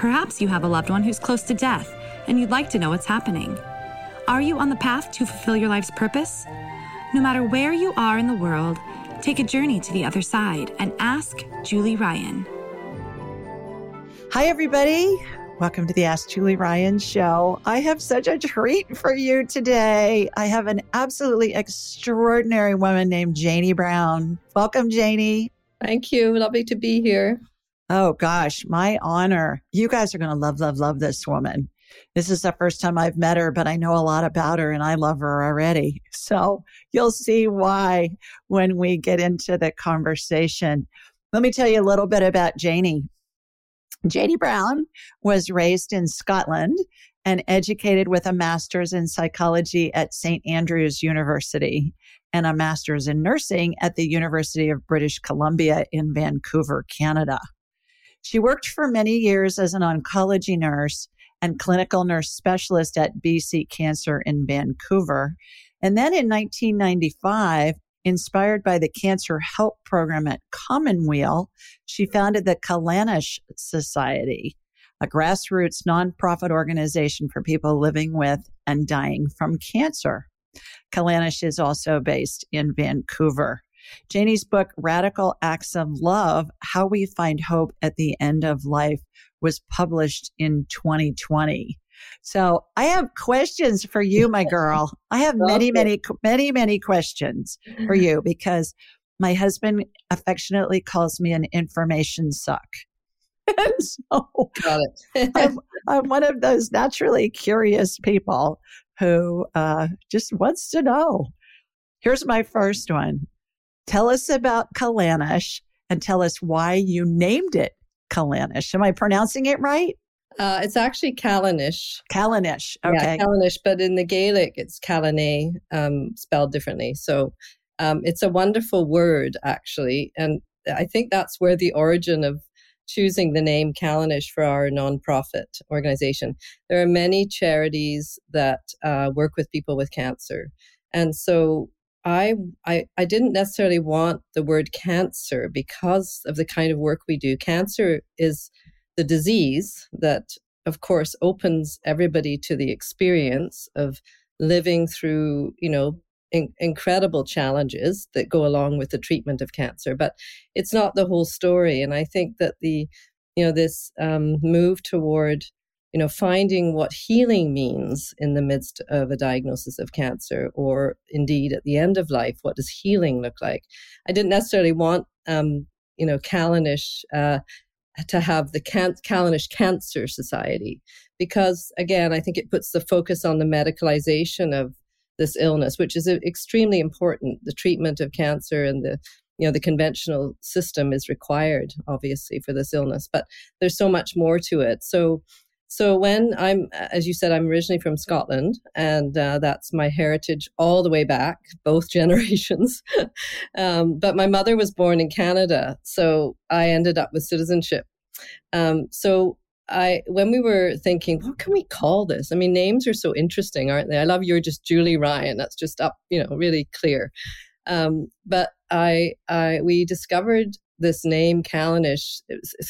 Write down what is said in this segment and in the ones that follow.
Perhaps you have a loved one who's close to death and you'd like to know what's happening. Are you on the path to fulfill your life's purpose? No matter where you are in the world, take a journey to the other side and ask Julie Ryan. Hi, everybody. Welcome to the Ask Julie Ryan show. I have such a treat for you today. I have an absolutely extraordinary woman named Janie Brown. Welcome, Janie. Thank you. Lovely to be here. Oh gosh, my honor. You guys are going to love, love, love this woman. This is the first time I've met her, but I know a lot about her and I love her already. So you'll see why when we get into the conversation. Let me tell you a little bit about Janie. Janie Brown was raised in Scotland and educated with a master's in psychology at St. Andrews University and a master's in nursing at the University of British Columbia in Vancouver, Canada. She worked for many years as an oncology nurse and clinical nurse specialist at BC Cancer in Vancouver. And then in 1995, inspired by the Cancer Help Program at Commonweal, she founded the Callanish Society, a grassroots nonprofit organization for people living with and dying from cancer. Callanish is also based in Vancouver. Janie's book, Radical Acts of Love How We Find Hope at the End of Life, was published in 2020. So I have questions for you, my girl. I have many, many, many, many questions for you because my husband affectionately calls me an information suck. and so Got it. I'm, I'm, one of those naturally curious people who uh, just wants to know. Here's my first one. Tell us about Callanish and tell us why you named it Callanish. Am I pronouncing it right? Uh, it's actually Callanish. Callanish. Okay. Yeah, Callanish, but in the Gaelic, it's Callanay, um, spelled differently. So um, it's a wonderful word, actually. And I think that's where the origin of choosing the name Callanish for our nonprofit organization. There are many charities that uh, work with people with cancer. And so I, I I didn't necessarily want the word cancer because of the kind of work we do. Cancer is the disease that of course opens everybody to the experience of living through, you know, in, incredible challenges that go along with the treatment of cancer, but it's not the whole story. And I think that the, you know, this um, move toward you know, finding what healing means in the midst of a diagnosis of cancer, or indeed at the end of life, what does healing look like? I didn't necessarily want, um, you know, Callanish uh, to have the Can- Callanish Cancer Society, because again, I think it puts the focus on the medicalization of this illness, which is extremely important. The treatment of cancer and the you know the conventional system is required obviously for this illness but there's so much more to it so so when I'm, as you said, I'm originally from Scotland, and uh, that's my heritage all the way back, both generations. um, but my mother was born in Canada, so I ended up with citizenship. Um, so I, when we were thinking, what can we call this? I mean, names are so interesting, aren't they? I love you're just Julie Ryan. That's just up, you know, really clear. Um, but I, I, we discovered this name Callanish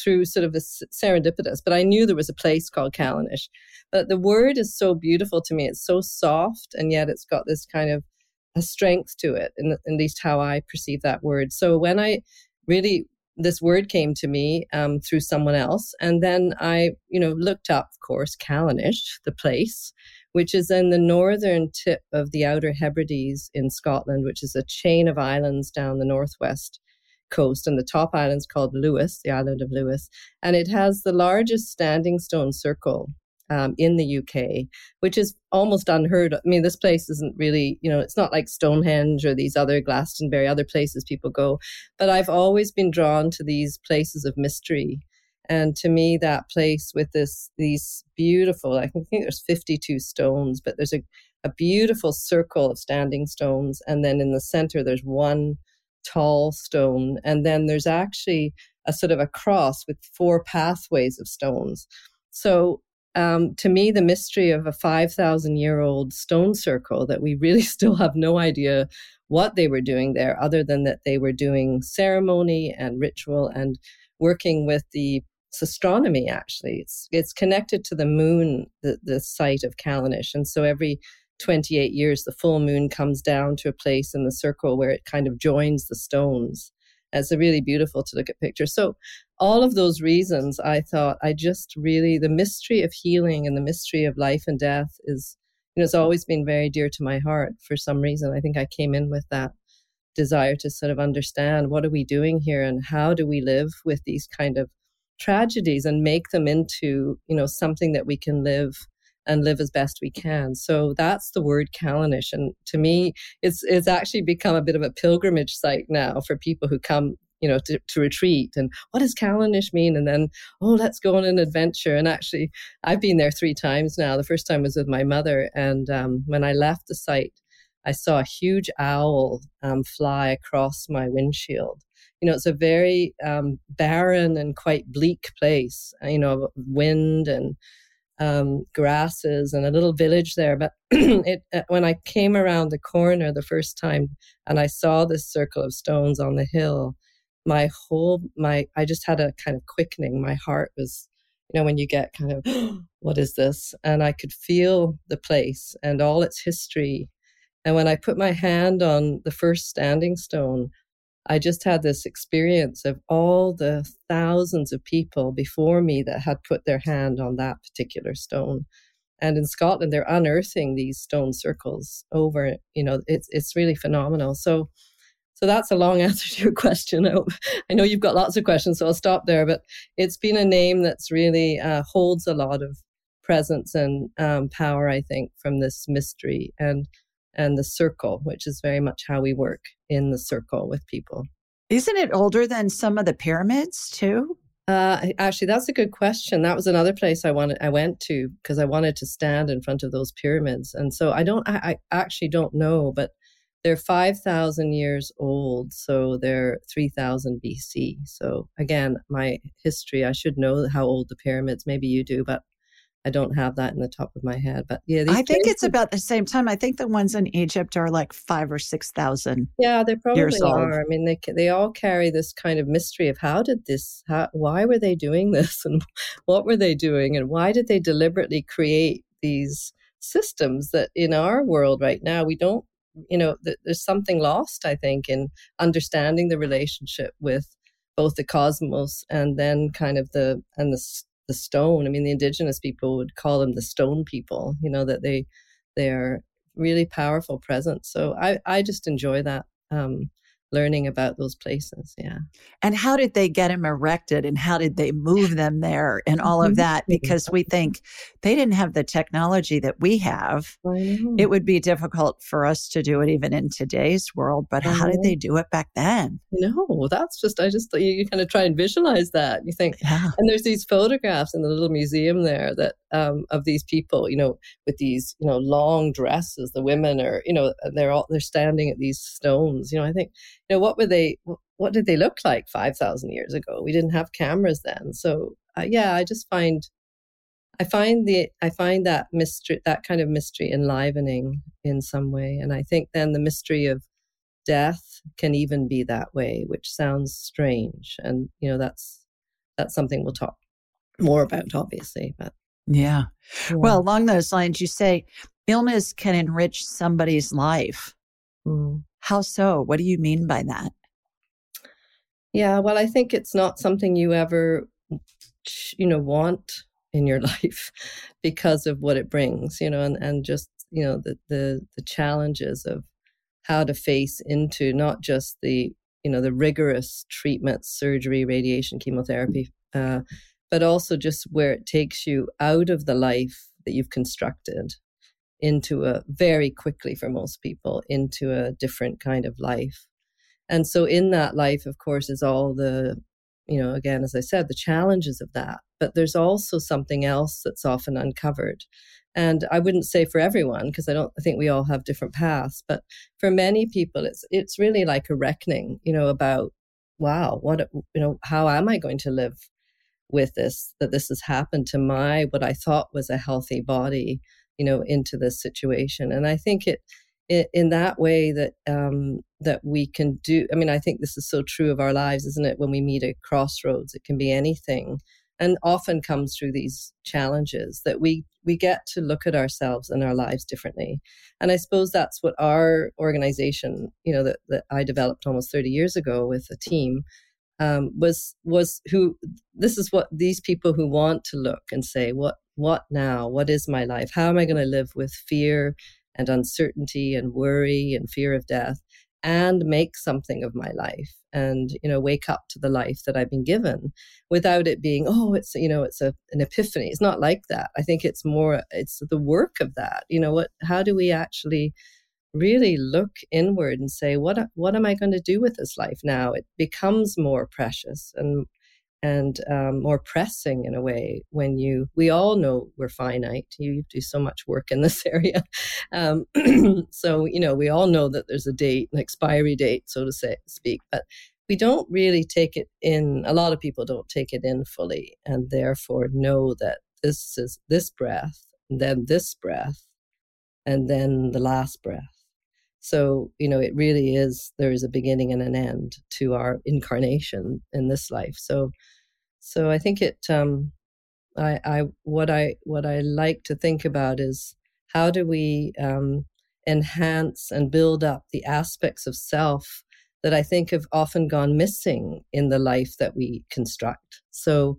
through sort of a serendipitous, but I knew there was a place called Callanish. But the word is so beautiful to me. It's so soft, and yet it's got this kind of a strength to it, in, at least how I perceive that word. So when I really this word came to me um, through someone else, and then I, you know, looked up, of course, Callanish, the place, which is in the northern tip of the Outer Hebrides in Scotland, which is a chain of islands down the northwest coast, and the top island is called Lewis, the island of Lewis, and it has the largest standing stone circle um, in the UK, which is almost unheard of. I mean, this place isn't really, you know, it's not like Stonehenge or these other Glastonbury, other places people go. But I've always been drawn to these places of mystery. And to me, that place with this these beautiful, I think there's 52 stones, but there's a, a beautiful circle of standing stones. And then in the center, there's one tall stone. And then there's actually a sort of a cross with four pathways of stones. So um, to me, the mystery of a 5,000 year old stone circle that we really still have no idea what they were doing there, other than that they were doing ceremony and ritual and working with the astronomy. Actually, it's it's connected to the moon, the the site of Callanish, and so every 28 years, the full moon comes down to a place in the circle where it kind of joins the stones. It's a really beautiful to look at picture. So all of those reasons, I thought I just really the mystery of healing and the mystery of life and death is, you know, it's always been very dear to my heart for some reason. I think I came in with that desire to sort of understand what are we doing here and how do we live with these kind of tragedies and make them into, you know, something that we can live and live as best we can. So that's the word Callanish. And to me, it's it's actually become a bit of a pilgrimage site now for people who come you know, to, to retreat. And what does Callanish mean? And then, oh, let's go on an adventure. And actually, I've been there three times now. The first time was with my mother. And um, when I left the site, I saw a huge owl um, fly across my windshield. You know, it's a very um, barren and quite bleak place, you know, wind and um, grasses and a little village there. But it, uh, when I came around the corner the first time and I saw this circle of stones on the hill, my whole my I just had a kind of quickening. My heart was, you know, when you get kind of what is this? And I could feel the place and all its history. And when I put my hand on the first standing stone, I just had this experience of all the thousands of people before me that had put their hand on that particular stone. And in Scotland, they're unearthing these stone circles over, you know, it's, it's really phenomenal. So so that's a long answer to your question. I I know you've got lots of questions, so I'll stop there. But it's been a name that's really uh, holds a lot of presence and um, power, I think, from this mystery and and the circle, which is very much how we work in the circle with people. Isn't it older than some of the pyramids too? Uh, actually, that's a good question. That was another place I wanted. I went to because I wanted to stand in front of those pyramids, and so I don't. I, I actually don't know, but they're 5,000 years old, so they're 3000 BC. So again, my history, I should know how old the pyramids, maybe you do, but I don't have that in the top of my head. But yeah, I think it's about the same time. I think the ones in Egypt are like five or 6,000. Yeah, they probably are. I mean, they, they all carry this kind of mystery of how did this, how, why were they doing this and what were they doing and why did they deliberately create these systems that in our world right now we don't you know, th- there's something lost, I think, in understanding the relationship with both the cosmos and then kind of the and the the stone. I mean, the indigenous people would call them the stone people. You know that they they are really powerful presence. So I I just enjoy that. Um, learning about those places. Yeah. And how did they get them erected and how did they move them there and all of mm-hmm. that? Because we think they didn't have the technology that we have. It would be difficult for us to do it even in today's world. But how did they do it back then? No, that's just, I just, you kind of try and visualize that. You think, yeah. and there's these photographs in the little museum there that um, of these people, you know, with these, you know, long dresses. The women are, you know, they're all, they're standing at these stones. You know, I think know, what were they, what did they look like 5,000 years ago? We didn't have cameras then. So, uh, yeah, I just find, I find the, I find that mystery, that kind of mystery enlivening in some way. And I think then the mystery of death can even be that way, which sounds strange. And, you know, that's, that's something we'll talk more about, obviously, but. Yeah. yeah. Well, along those lines, you say illness can enrich somebody's life. Mm. How so? What do you mean by that? Yeah, well, I think it's not something you ever, you know, want in your life because of what it brings, you know, and, and just, you know, the, the, the challenges of how to face into not just the, you know, the rigorous treatment, surgery, radiation, chemotherapy, uh, but also just where it takes you out of the life that you've constructed into a very quickly for most people into a different kind of life. And so in that life, of course, is all the, you know, again, as I said, the challenges of that. But there's also something else that's often uncovered. And I wouldn't say for everyone, because I don't I think we all have different paths, but for many people it's it's really like a reckoning, you know, about wow, what you know, how am I going to live with this that this has happened to my what I thought was a healthy body, you know, into this situation. And I think it in that way that um, that we can do. I mean, I think this is so true of our lives, isn't it? When we meet at crossroads, it can be anything, and often comes through these challenges that we we get to look at ourselves and our lives differently. And I suppose that's what our organization, you know, that, that I developed almost 30 years ago with a team. Um, was was who this is what these people who want to look and say what what now? What is my life? How am i going to live with fear and uncertainty and worry and fear of death and make something of my life and you know wake up to the life that i've been given without it being oh it's you know it's a, an epiphany. It's not like that. I think it's more it's the work of that. You know what how do we actually really look inward and say what what am i going to do with this life now? It becomes more precious and and um, more pressing in a way when you we all know we're finite you do so much work in this area um, so you know we all know that there's a date an expiry date so to say speak but we don't really take it in a lot of people don't take it in fully and therefore know that this is this breath and then this breath and then the last breath so, you know, it really is, there is a beginning and an end to our incarnation in this life. So, so I think it, um, I, I, what I, what I like to think about is how do we, um, enhance and build up the aspects of self that I think have often gone missing in the life that we construct. So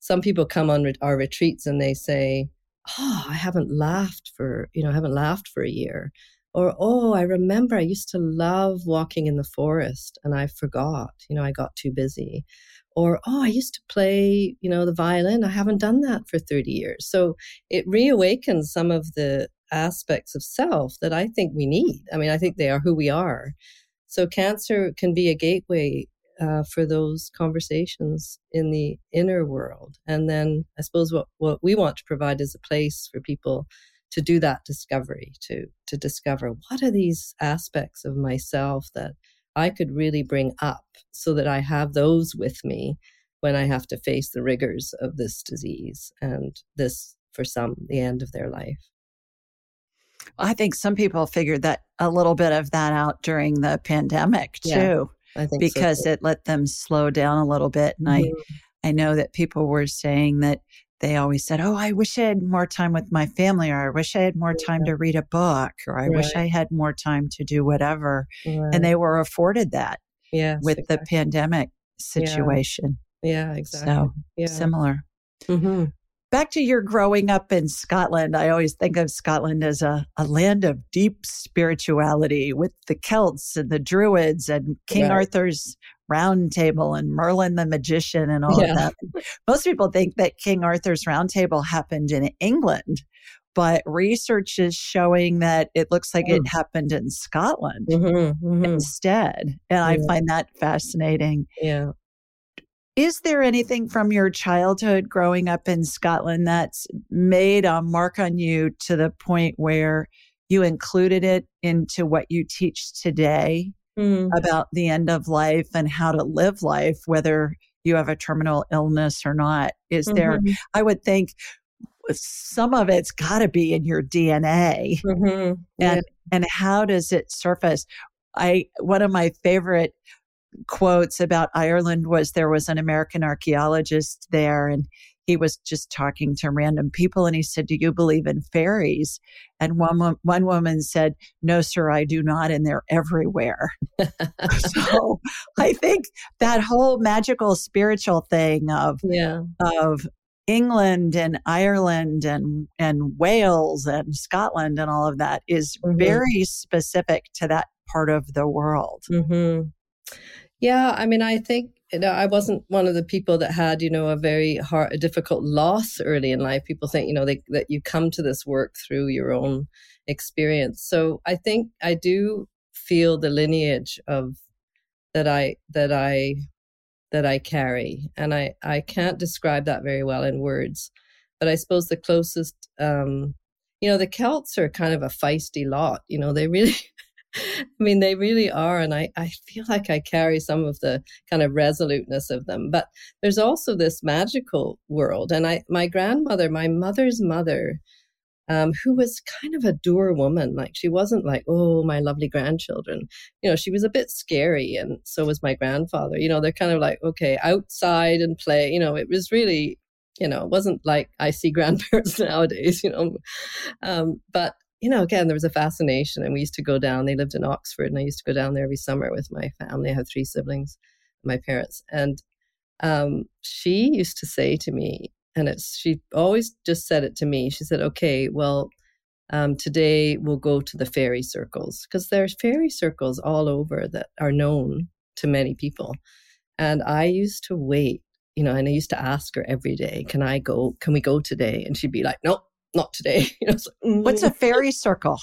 some people come on our retreats and they say, Oh, I haven't laughed for, you know, I haven't laughed for a year. Or, oh, I remember I used to love walking in the forest and I forgot, you know, I got too busy. Or, oh, I used to play, you know, the violin. I haven't done that for 30 years. So it reawakens some of the aspects of self that I think we need. I mean, I think they are who we are. So cancer can be a gateway uh, for those conversations in the inner world. And then I suppose what, what we want to provide is a place for people to do that discovery to to discover what are these aspects of myself that I could really bring up so that I have those with me when I have to face the rigors of this disease and this for some the end of their life. I think some people figured that a little bit of that out during the pandemic too. Yeah, I think because so it let them slow down a little bit. And mm-hmm. I I know that people were saying that they always said, Oh, I wish I had more time with my family, or I wish I had more time to read a book, or I right. wish I had more time to do whatever. Right. And they were afforded that yes, with exactly. the pandemic situation. Yeah, yeah exactly. So yeah. similar. Mm-hmm. Back to your growing up in Scotland, I always think of Scotland as a, a land of deep spirituality with the Celts and the Druids and King right. Arthur's Round Table and Merlin the Magician and all yeah. of that. Most people think that King Arthur's Round Table happened in England, but research is showing that it looks like it mm. happened in Scotland mm-hmm, mm-hmm. instead. And yeah. I find that fascinating. Yeah. Is there anything from your childhood growing up in Scotland that's made a mark on you to the point where you included it into what you teach today? mm. about the end of life and how to live life, whether you have a terminal illness or not. Is mm-hmm. there, I would think some of it's got to be in your DNA. Mm-hmm. And, and how does it surface? I, one of my favorite quotes about Ireland was there was an American archaeologist there and he was just talking to random people and he said, Do you believe in fairies? And one, one woman said, No, sir, I do not. And they're everywhere. so I think that whole magical spiritual thing of, yeah. of England and Ireland and, and Wales and Scotland and all of that is mm-hmm. very specific to that part of the world. Mm-hmm. Yeah, I mean, I think you know, I wasn't one of the people that had, you know, a very hard, a difficult loss early in life. People think, you know, they, that you come to this work through your own experience. So I think I do feel the lineage of that I that I that I carry. And I, I can't describe that very well in words. But I suppose the closest, um, you know, the Celts are kind of a feisty lot. You know, they really, I mean, they really are. And I, I feel like I carry some of the kind of resoluteness of them. But there's also this magical world. And I, my grandmother, my mother's mother, um, who was kind of a dour woman. Like she wasn't like, oh, my lovely grandchildren. You know, she was a bit scary, and so was my grandfather. You know, they're kind of like, okay, outside and play. You know, it was really, you know, it wasn't like I see grandparents nowadays. You know, um, but you know, again, there was a fascination, and we used to go down. They lived in Oxford, and I used to go down there every summer with my family. I have three siblings, my parents, and um, she used to say to me, and it's she always just said it to me. She said, "Okay, well, um, today we'll go to the fairy circles because there's fairy circles all over that are known to many people." And I used to wait, you know, and I used to ask her every day, "Can I go? Can we go today?" And she'd be like, "Nope." Not today. You know, like, What's a mm. fairy circle?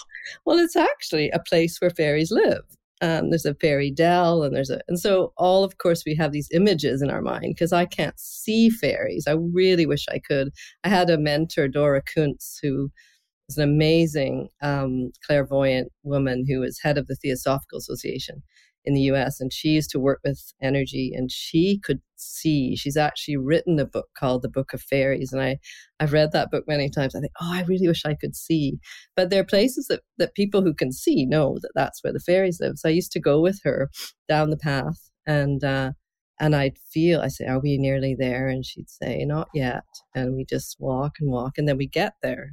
well, it's actually a place where fairies live um, there's a fairy dell and there's a and so all of course we have these images in our mind because i can't see fairies i really wish i could i had a mentor Dora Kunz who is an amazing um, clairvoyant woman who was head of the theosophical association in the US and she used to work with energy and she could see she's actually written a book called the book of fairies and I I've read that book many times. I think oh I really wish I could see. But there are places that that people who can see know that that's where the fairies live. So I used to go with her down the path and uh and I'd feel I say are we nearly there? And she'd say not yet. And we just walk and walk and then we get there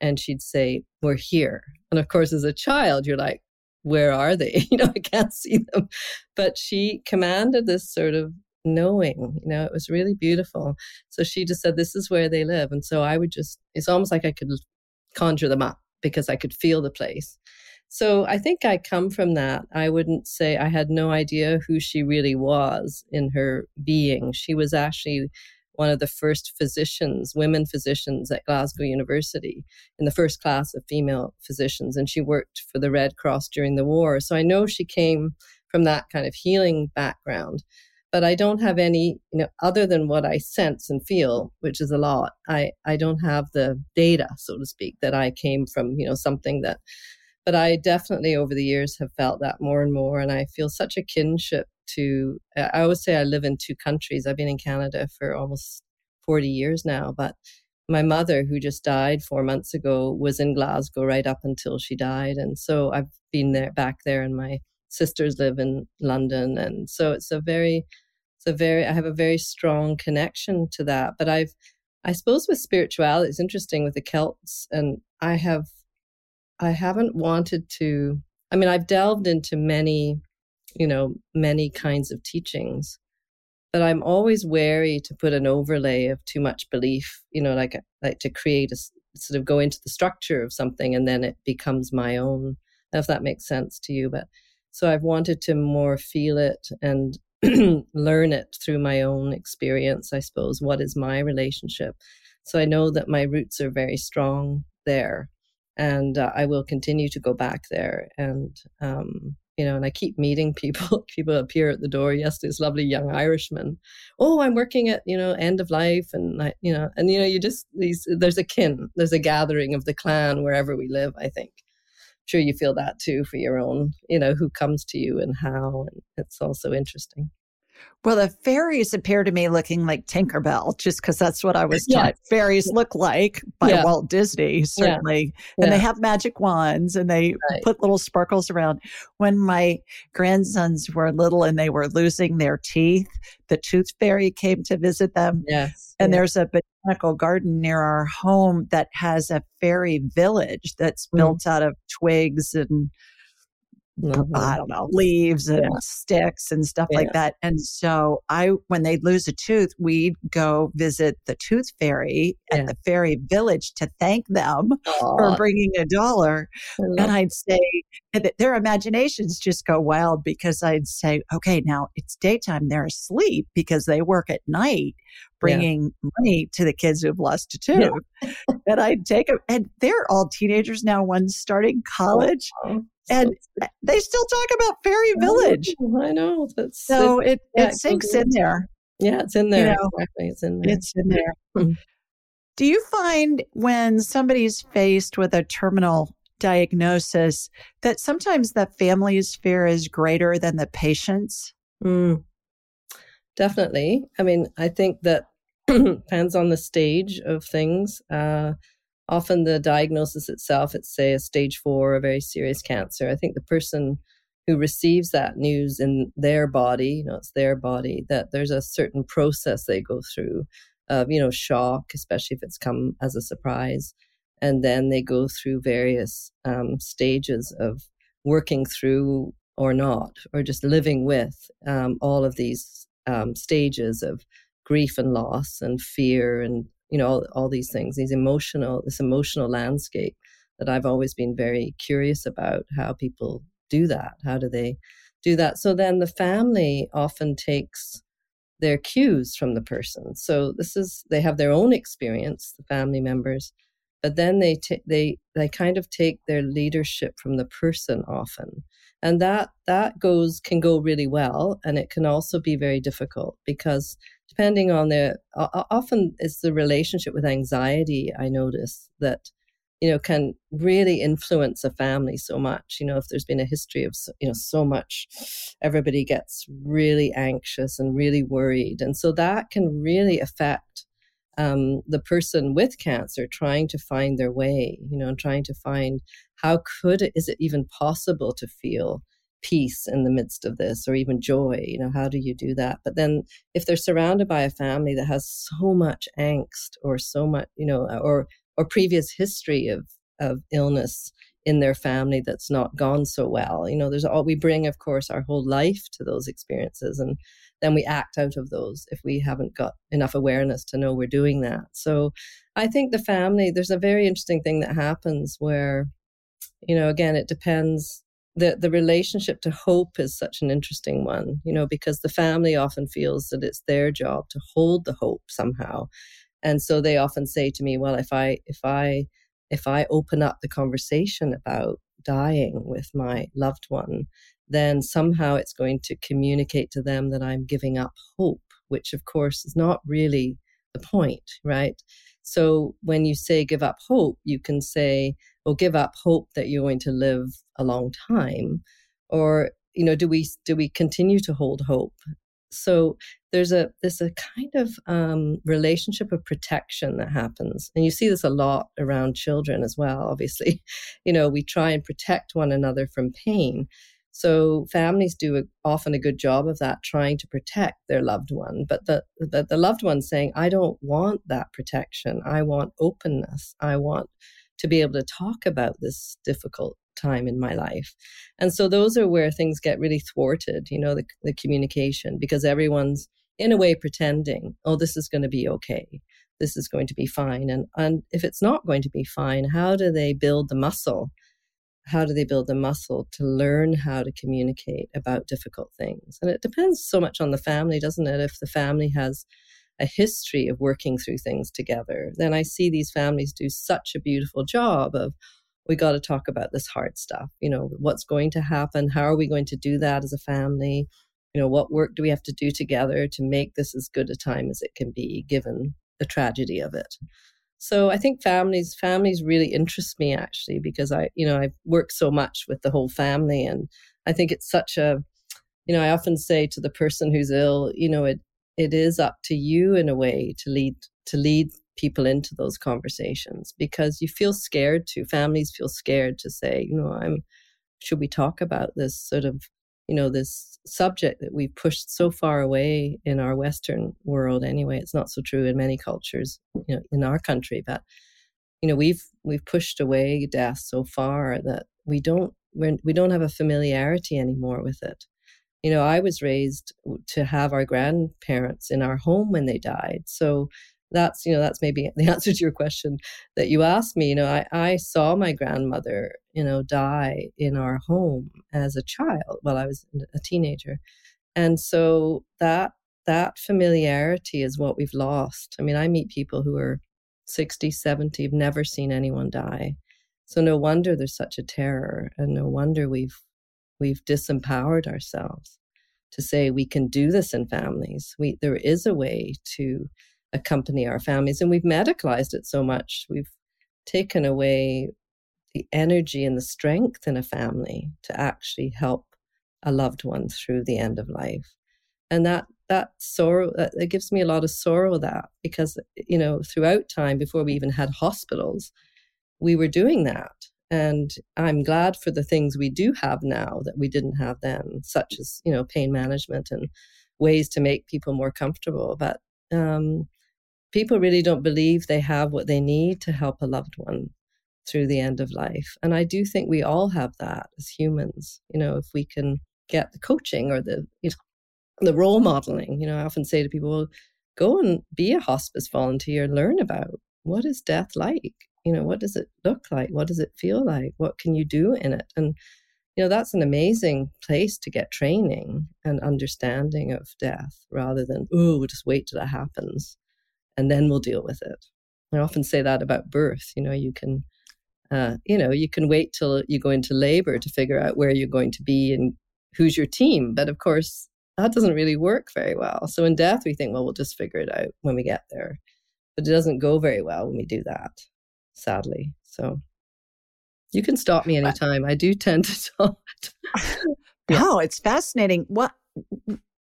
and she'd say we're here. And of course as a child you're like where are they? You know, I can't see them. But she commanded this sort of knowing, you know, it was really beautiful. So she just said, This is where they live. And so I would just, it's almost like I could conjure them up because I could feel the place. So I think I come from that. I wouldn't say I had no idea who she really was in her being. She was actually one of the first physicians, women physicians at Glasgow University, in the first class of female physicians. And she worked for the Red Cross during the war. So I know she came from that kind of healing background. But I don't have any, you know, other than what I sense and feel, which is a lot. I, I don't have the data, so to speak, that I came from, you know, something that but I definitely over the years have felt that more and more. And I feel such a kinship to, I always say I live in two countries. I've been in Canada for almost 40 years now, but my mother, who just died four months ago, was in Glasgow right up until she died. And so I've been there, back there, and my sisters live in London. And so it's a very, it's a very, I have a very strong connection to that. But I've, I suppose with spirituality, it's interesting with the Celts, and I have I haven't wanted to. I mean, I've delved into many, you know, many kinds of teachings, but I'm always wary to put an overlay of too much belief. You know, like like to create a sort of go into the structure of something and then it becomes my own. If that makes sense to you, but so I've wanted to more feel it and learn it through my own experience. I suppose what is my relationship. So I know that my roots are very strong there and uh, I will continue to go back there. And um, you know, and I keep meeting people. people appear at the door. Yes, this lovely young Irishman. Oh, I'm working at you know end of life, and I, you know, and you know, you just these. There's a kin. There's a gathering of the clan wherever we live. I think. I'm sure you feel that too for your own. You know, who comes to you and how, and it's also interesting. Well, the fairies appear to me looking like Tinkerbell, just because that's what I was taught yeah. fairies look like by yeah. Walt Disney, certainly. Yeah. And they have magic wands and they right. put little sparkles around. When my grandsons were little and they were losing their teeth, the tooth fairy came to visit them. Yes. And there's a botanical garden near our home that has a fairy village that's mm. built out of twigs and Mm-hmm. I don't know, leaves and yeah. sticks and stuff yeah. like that. And so I, when they'd lose a tooth, we'd go visit the tooth fairy at the fairy village to thank them Aww. for bringing a dollar. And I'd say, their imaginations just go wild because I'd say, okay, now it's daytime. They're asleep because they work at night bringing yeah. money to the kids who've lost a tooth. Yeah. and I'd take them, and they're all teenagers now, one's starting college. Oh, and they still talk about Fairy Village. I know. That's so it, it sinks in there. Yeah, it's in there. You know, exactly. It's in there. It's in there. Hmm. Do you find when somebody's faced with a terminal diagnosis that sometimes the family's fear is greater than the patient's? Mm, definitely. I mean, I think that depends on the stage of things. Uh, often the diagnosis itself, it's say a stage four, a very serious cancer. I think the person who receives that news in their body, you know, it's their body, that there's a certain process they go through of you know shock, especially if it's come as a surprise, and then they go through various um, stages of working through or not, or just living with um, all of these um, stages of grief and loss and fear and you know all, all these things, these emotional this emotional landscape that I've always been very curious about how people do that. How do they do that? So then the family often takes their cues from the person. So this is they have their own experience, the family members, but then they t- they they kind of take their leadership from the person often, and that that goes can go really well, and it can also be very difficult because depending on the often it's the relationship with anxiety. I notice that you know can really influence a family so much you know if there's been a history of you know so much everybody gets really anxious and really worried and so that can really affect um, the person with cancer trying to find their way you know and trying to find how could is it even possible to feel peace in the midst of this or even joy you know how do you do that but then if they're surrounded by a family that has so much angst or so much you know or or previous history of of illness in their family that's not gone so well. You know, there's all we bring, of course, our whole life to those experiences, and then we act out of those if we haven't got enough awareness to know we're doing that. So, I think the family, there's a very interesting thing that happens where, you know, again, it depends. The, the relationship to hope is such an interesting one, you know, because the family often feels that it's their job to hold the hope somehow and so they often say to me well if i if i if i open up the conversation about dying with my loved one then somehow it's going to communicate to them that i'm giving up hope which of course is not really the point right so when you say give up hope you can say well give up hope that you're going to live a long time or you know do we do we continue to hold hope so there's a there's a kind of um, relationship of protection that happens, and you see this a lot around children as well. Obviously, you know we try and protect one another from pain. So families do a, often a good job of that, trying to protect their loved one. But the, the the loved one saying, "I don't want that protection. I want openness. I want to be able to talk about this difficult time in my life. And so those are where things get really thwarted, you know, the, the communication, because everyone's in a way pretending, oh, this is going to be okay. This is going to be fine. And, and if it's not going to be fine, how do they build the muscle? How do they build the muscle to learn how to communicate about difficult things? And it depends so much on the family, doesn't it? If the family has a history of working through things together, then I see these families do such a beautiful job of we got to talk about this hard stuff. You know, what's going to happen? How are we going to do that as a family? You know, what work do we have to do together to make this as good a time as it can be given the tragedy of it? So I think families families really interest me actually because I you know I've worked so much with the whole family and I think it's such a you know I often say to the person who's ill you know it it is up to you in a way to lead to lead people into those conversations because you feel scared to families feel scared to say you know i'm should we talk about this sort of you know this subject that we've pushed so far away in our western world anyway it's not so true in many cultures you know in our country but you know we've we've pushed away death so far that we don't we're, we don't have a familiarity anymore with it. You know i was raised to have our grandparents in our home when they died so that's you know that's maybe the answer to your question that you asked me. You know i, I saw my grandmother you know die in our home as a child while i was a teenager. And so that that familiarity is what we've lost. I mean i meet people who are 60 70 have never seen anyone die. So no wonder there's such a terror and no wonder we've we've disempowered ourselves to say we can do this in families. We there is a way to accompany our families. And we've medicalized it so much. We've taken away the energy and the strength in a family to actually help a loved one through the end of life. And that that sorrow that, that gives me a lot of sorrow that because you know throughout time before we even had hospitals we were doing that and i'm glad for the things we do have now that we didn't have then such as you know pain management and ways to make people more comfortable but um, people really don't believe they have what they need to help a loved one through the end of life. And I do think we all have that as humans. You know, if we can get the coaching or the you know, the role modeling, you know, I often say to people, well, go and be a hospice volunteer, learn about what is death like? You know, what does it look like? What does it feel like? What can you do in it? And you know, that's an amazing place to get training and understanding of death rather than, oh, just wait till it happens and then we'll deal with it. I often say that about birth. You know, you can, uh, you know, you can wait till you go into labor to figure out where you're going to be and who's your team. But of course, that doesn't really work very well. So in death, we think, well, we'll just figure it out when we get there. But it doesn't go very well when we do that, sadly. So you can stop me anytime. I do tend to talk. yeah. Oh, it's fascinating. What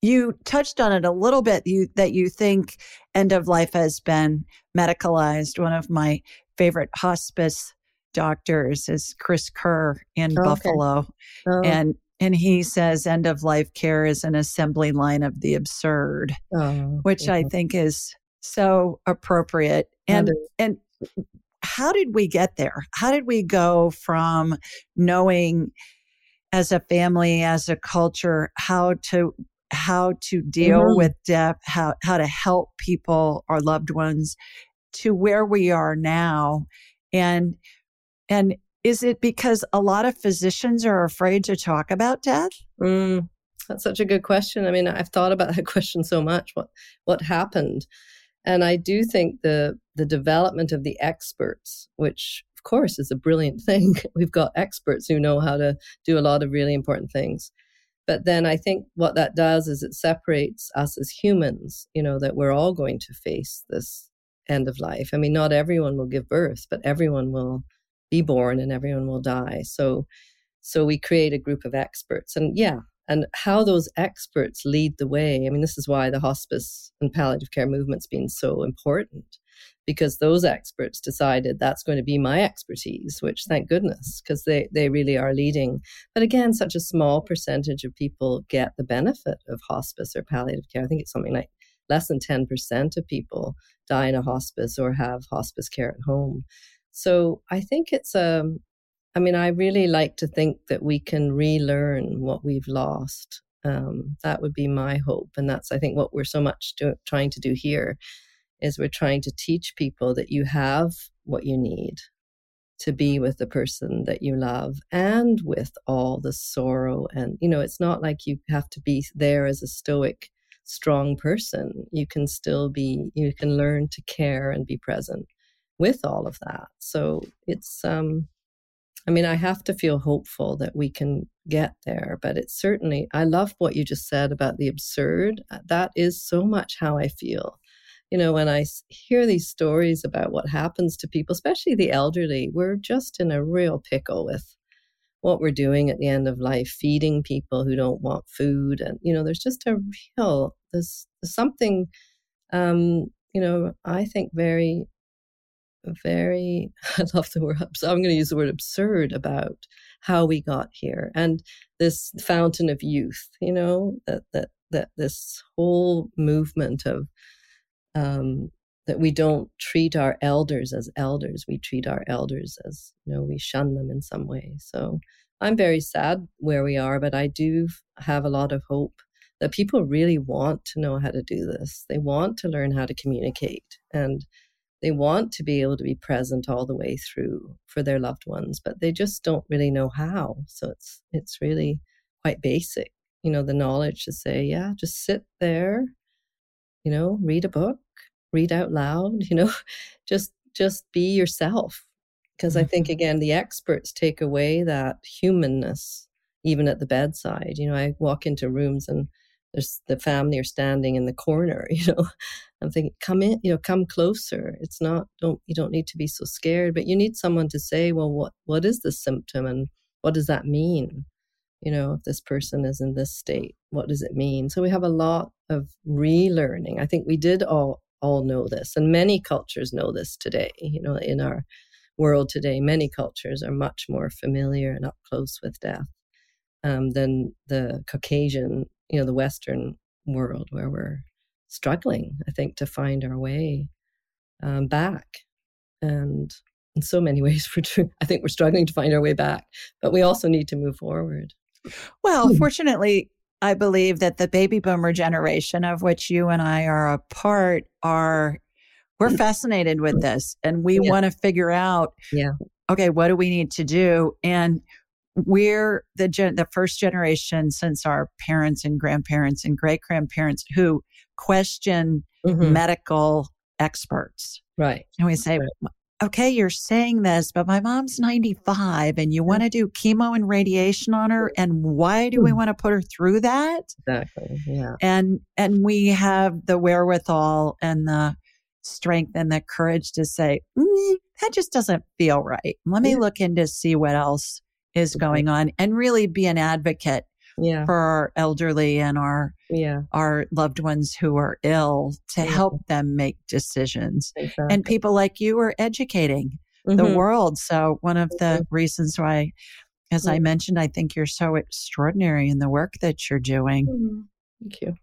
you touched on it a little bit you that you think end of life has been medicalized. One of my favorite hospice doctors is chris kerr in oh, buffalo oh. and and he says end of life care is an assembly line of the absurd oh, which yeah. i think is so appropriate. And and how did we get there? How did we go from knowing as a family as a culture how to how to deal mm-hmm. with death, how, how to help people, our loved ones, to where we are now. And, and is it because a lot of physicians are afraid to talk about death? Mm, that's such a good question. I mean, I've thought about that question so much. What, what happened? And I do think the, the development of the experts, which of course is a brilliant thing. We've got experts who know how to do a lot of really important things but then I think what that does is it separates us as humans, you know, that we're all going to face this end of life. I mean, not everyone will give birth, but everyone will be born and everyone will die. So, so we create a group of experts. And yeah, and how those experts lead the way. I mean, this is why the hospice and palliative care movement's been so important because those experts decided that's going to be my expertise, which thank goodness, because they, they really are leading. But again, such a small percentage of people get the benefit of hospice or palliative care. I think it's something like less than 10% of people die in a hospice or have hospice care at home. So I think it's a, um, mean, I really like to think that we can relearn what we've lost. Um, that would be my hope. And that's, I think, what we're so much do, trying to do here is we're trying to teach people that you have what you need to be with the person that you love and with all the sorrow and you know it's not like you have to be there as a stoic strong person. You can still be you can learn to care and be present with all of that. So it's um i mean i have to feel hopeful that we can get there but it's certainly i love what you just said about the absurd. That is so much how i feel you know, when I hear these stories about what happens to people, especially the elderly, we're just in a real pickle with what we're doing at the end of life, feeding people who don't want food. And, you know, there's just a real, there's, something, um, you know, I think very, very, I love the word, I'm going to use the word absurd about how we got here and this fountain of youth, you know, that, that, that this whole movement of, um, that we don't treat our elders as elders. We treat our elders as, you know, we shun them in some way. So I'm very sad where we are, but I do have a lot of hope that people really want to know how to do this. They want to learn how to communicate and they want to be able to be present all the way through for their loved ones, but they just don't really know how. So it's it's really quite basic, you know, the knowledge to say, yeah, just sit there, you know, read a book, read out loud, you know, just just be yourself. Because I think Mm-hmm. again, the experts take away that humanness even at the bedside. You know, I walk into rooms and there's the family are standing in the corner, you know. I'm thinking, come in, you know, come closer. It's not don't you don't need to be so scared, but you need someone to say, well, what what is the symptom and what does that mean? You know, if this person is in this state, what does it mean? So we have a lot of relearning. I think we did all all know this, and many cultures know this today. You know, in our world today, many cultures are much more familiar and up close with death um, than the Caucasian, you know, the Western world where we're struggling, I think, to find our way um, back. And in so many ways, we're I think we're struggling to find our way back, but we also need to move forward. Well, hmm. fortunately, I believe that the baby boomer generation of which you and I are a part are we're hmm. fascinated with hmm. this and we Yeah. want to figure out Yeah. okay, what do we need to do? And we're the gen- the first generation since our parents and grandparents and great grandparents who question Mhm. medical experts. Right. And we say, Right. Okay, you're saying this, but my mom's 95 and you want to do chemo and radiation on her. And why do we Mm. want to put her through that? Exactly. Yeah. And, and we have the wherewithal and the strength and the courage to say, "Mm, that just doesn't feel right. Let me Yeah. look into see what else is going on and really be an advocate Yeah. for our elderly and our, Yeah. our loved ones who are ill to Yeah. help them make decisions Exactly. and people like you are educating the Mhm. world. So one of the reasons why, as I Mhm. mentioned, I think you're so extraordinary in the work that you're doing. Mhm. Thank you.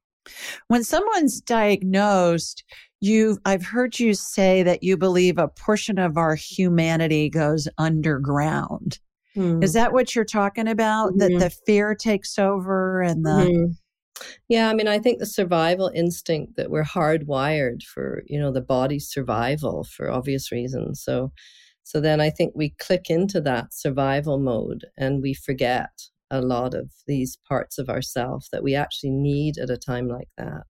When someone's diagnosed, you I've heard you say that you believe a portion of our humanity goes underground. Mm. Is that what you're talking about? That the fear takes over and the Mhm. Yeah, I mean, I think the survival instinct that we're hardwired for, you know, the body's survival for obvious reasons. So, so then I think we click into that survival mode and we forget a lot of these parts of ourself that we actually need at a time like that.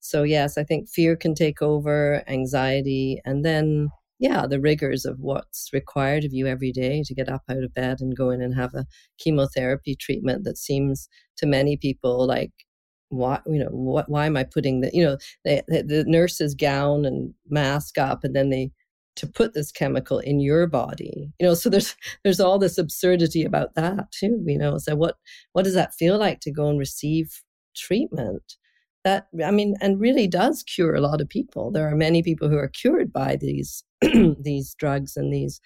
So yes, I think fear can take over, anxiety, and then yeah, the rigors of what's required of you every day to get up out of bed and go in and have a chemotherapy treatment that seems to many people like why you know what why am i putting the you know the, nurse's gown and mask up and then they to put this chemical in your body you know so there's there's all this absurdity about that too you know so what what does that feel like to go and receive treatment? That i mean and really does cure a lot of people. There are many people who are cured by these these drugs and these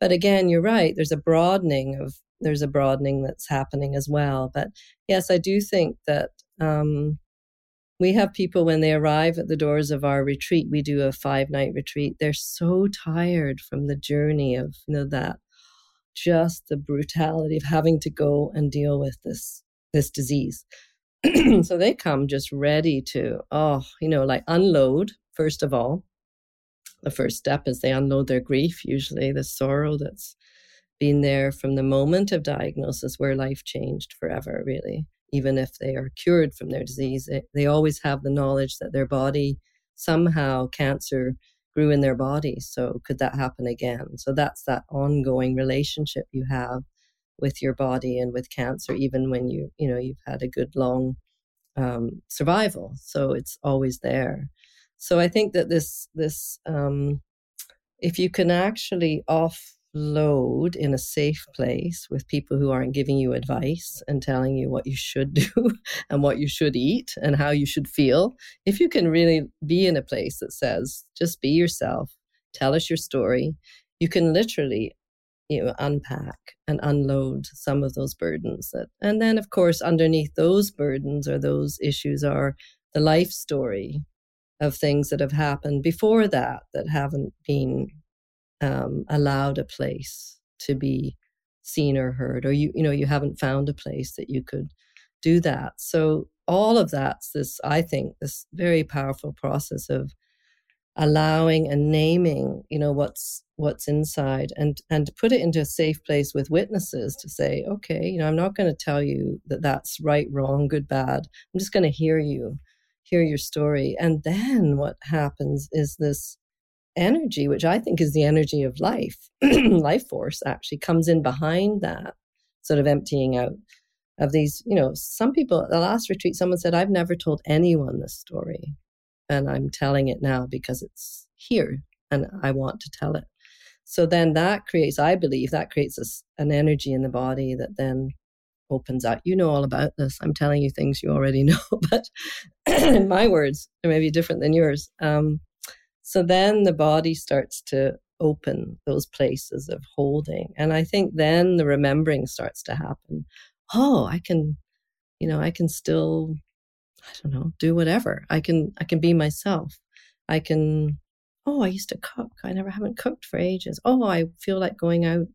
but again you're right there's a broadening of there's a broadening that's happening as well. But yes i do think that um, we have people when they arrive at the doors of our retreat we do a five night retreat they're so tired from the journey of you know that just the brutality of having to go and deal with this this disease. So they come just ready to oh you know like unload first of all the first step is they unload their grief usually the sorrow that's been there from the moment of diagnosis where life changed forever really. Even if they are cured from their disease they, they always have the knowledge that their body somehow cancer grew in their body so could that happen again? So that's that ongoing relationship you have with your body and with cancer even when you you know you've had a good long um, survival. So it's always there so i think that this this um, if you can actually offload in a safe place with people who aren't giving you advice and telling you what you should do and what you should eat and how you should feel if you can really be in a place that says just be yourself tell us your story you can literally you know unpack and unload some of those burdens that and then of course underneath those burdens or those issues are the life story of things that have happened before that that haven't been um, allowed a place to be seen or heard or you you know you haven't found a place that you could do that so all of that's this, I think, this very powerful process of allowing and naming, you know, what's what's inside and and put it into a safe place with witnesses to say, okay, you know, I'm not going to tell you that that's right, wrong, good, bad. I'm just going to hear you, hear your story. And then what happens is this energy, which I think is the energy of life, life force actually comes in behind that sort of emptying out of these, you know, some people, at the last retreat, someone said, I've never told anyone this story. And I'm telling it now because it's here and I want to tell it. So then that creates, I believe, that creates a, an energy in the body that then opens up. You know all about this. I'm telling you things you already know, but in my words, they may be different than yours. Um, so then the body starts to open those places of holding. And I think then the remembering starts to happen. Oh, I can, you know, I can still, I don't know, do whatever. I can, I can be myself. I can, oh, I used to cook. I never haven't cooked for ages. Oh, I feel like going out.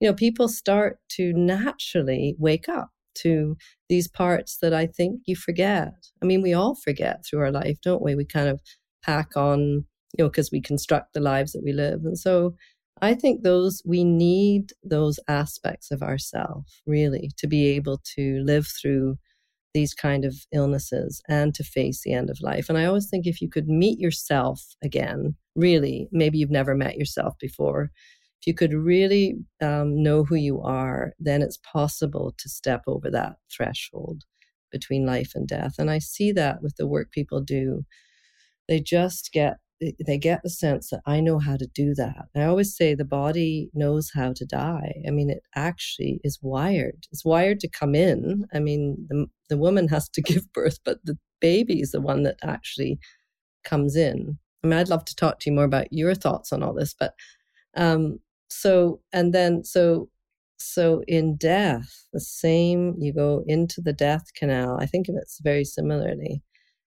You know, people start to naturally wake up to these parts that I think you forget. I mean, we all forget through our life, don't we? We kind of pack on you know, because we construct the lives that we live. And so I think those, we need those aspects of ourself really to be able to live through these kind of illnesses and to face the end of life. And I always think if you could meet yourself again, really, maybe you've never met yourself before, if you could really um, know who you are, then it's possible to step over that threshold between life and death. And I see that with the work people do. They just get they get the sense that I know how to do that. I always say the body knows how to die. I mean, it actually is wired. It's wired to come in. I mean, the, the woman has to give birth, but the baby is the one that actually comes in. I mean, I'd love to talk to you more about your thoughts on all this, but um, so and then so so in death, the same. You go into the death canal. I think of it very similarly,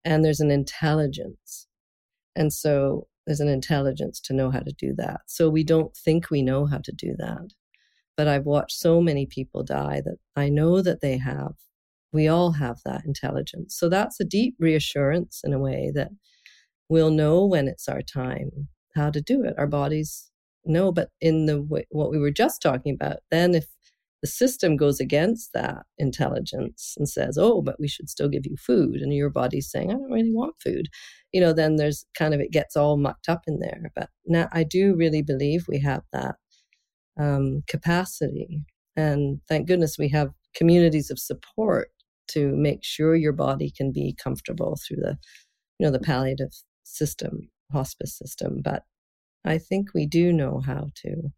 and there's an intelligence and so there's an intelligence to know how to do that. So we don't think we know how to do that. But I've watched so many people die that I know that they have. We all have that intelligence. So that's a deep reassurance in a way that we'll know when it's our time how to do it. Our bodies know. But in the what we were just talking about, then if the system goes against that intelligence and says, oh, but we should still give you food. And your body's saying, I don't really want food. You know, then there's kind of, it gets all mucked up in there. But now I do really believe we have that um, capacity. And thank goodness we have communities of support to make sure your body can be comfortable through the, you know, the palliative system, hospice system. But I think we do know how to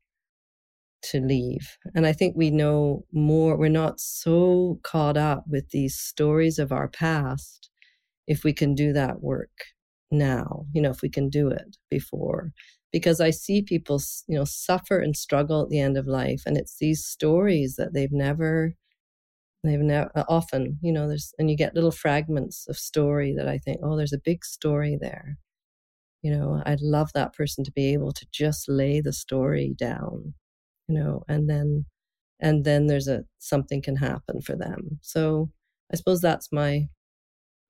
to leave. And I think we know more, we're not so caught up with these stories of our past if we can do that work now, you know, if we can do it before. Because I see people, you know, suffer and struggle at the end of life. And it's these stories that they've never, they've never, uh, often, you know, there's, and you get little fragments of story that I think, oh, there's a big story there. You know, I'd love that person to be able to just lay the story down you know, and then and then there's a something can happen for them. So I suppose that's my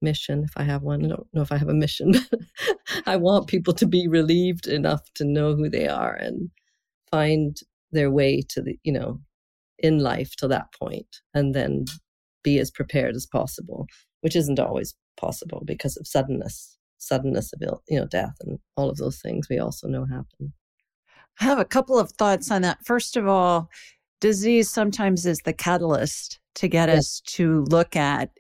mission if I have one. I don't know if I have a mission, I want people to be relieved enough to know who they are and find their way to the, you know, in life to that point and then be as prepared as possible, which isn't always possible because of suddenness, suddenness of ill, you know, death and all of those things we also know happen. I have a couple of thoughts on that. First of all, disease sometimes is the catalyst to get yes. us to look at,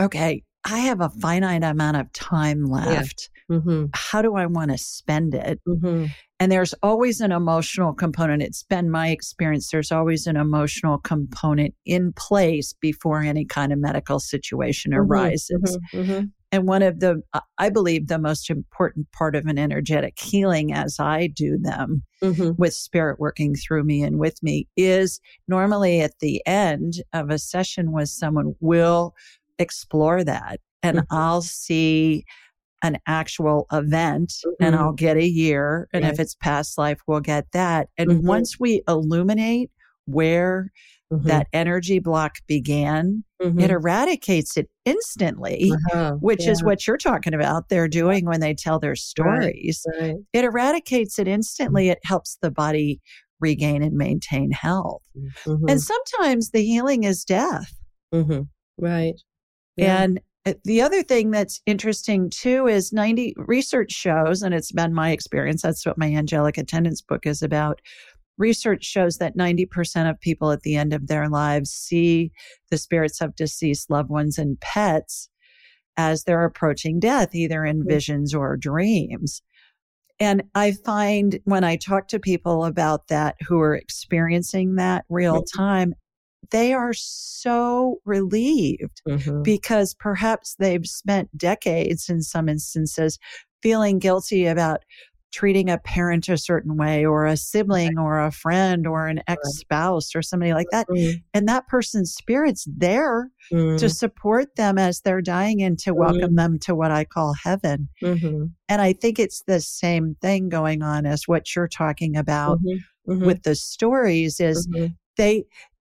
okay, I have a finite amount of time left. Yeah. Mm-hmm. How do I want to spend it? Mm-hmm. And there's always an emotional component. It's been my experience. There's always an emotional component in place before any kind of medical situation mm-hmm. arises. And one of the, I believe, the most important part of an energetic healing as I do them mm-hmm. with spirit working through me and with me is normally at the end of a session with someone we'll explore that. And mm-hmm. I'll see an actual event mm-hmm. and I'll get a year. And if it's past life, we'll get that. And mm-hmm. once we illuminate where mm-hmm. that energy block began, mm-hmm. it eradicates it instantly, uh-huh. which yeah. is what you're talking about. They're doing when they tell their stories. Right. Right. It eradicates it instantly. It helps the body regain and maintain health. Mm-hmm. And sometimes the healing is death. Mm-hmm. Right. Yeah. And uh, the other thing that's interesting too is 90 research shows, and it's been my experience, that's what my Angelic Attendants book is about. Research shows that 90% of people at the end of their lives see the spirits of deceased loved ones and pets as they're approaching death, either in mm-hmm. visions or dreams. And I find when I talk to people about that who are experiencing that real time, they are so relieved mm-hmm. because perhaps they've spent decades in some instances feeling guilty about treating a parent a certain way or a sibling or a friend or an ex spouse or somebody like that. Mm-hmm. And that person's spirit's there mm-hmm. to support them as they're dying and to welcome mm-hmm. them to what I call heaven. Mm-hmm. And I think it's the same thing going on as what you're talking about mm-hmm. Mm-hmm. with the stories is they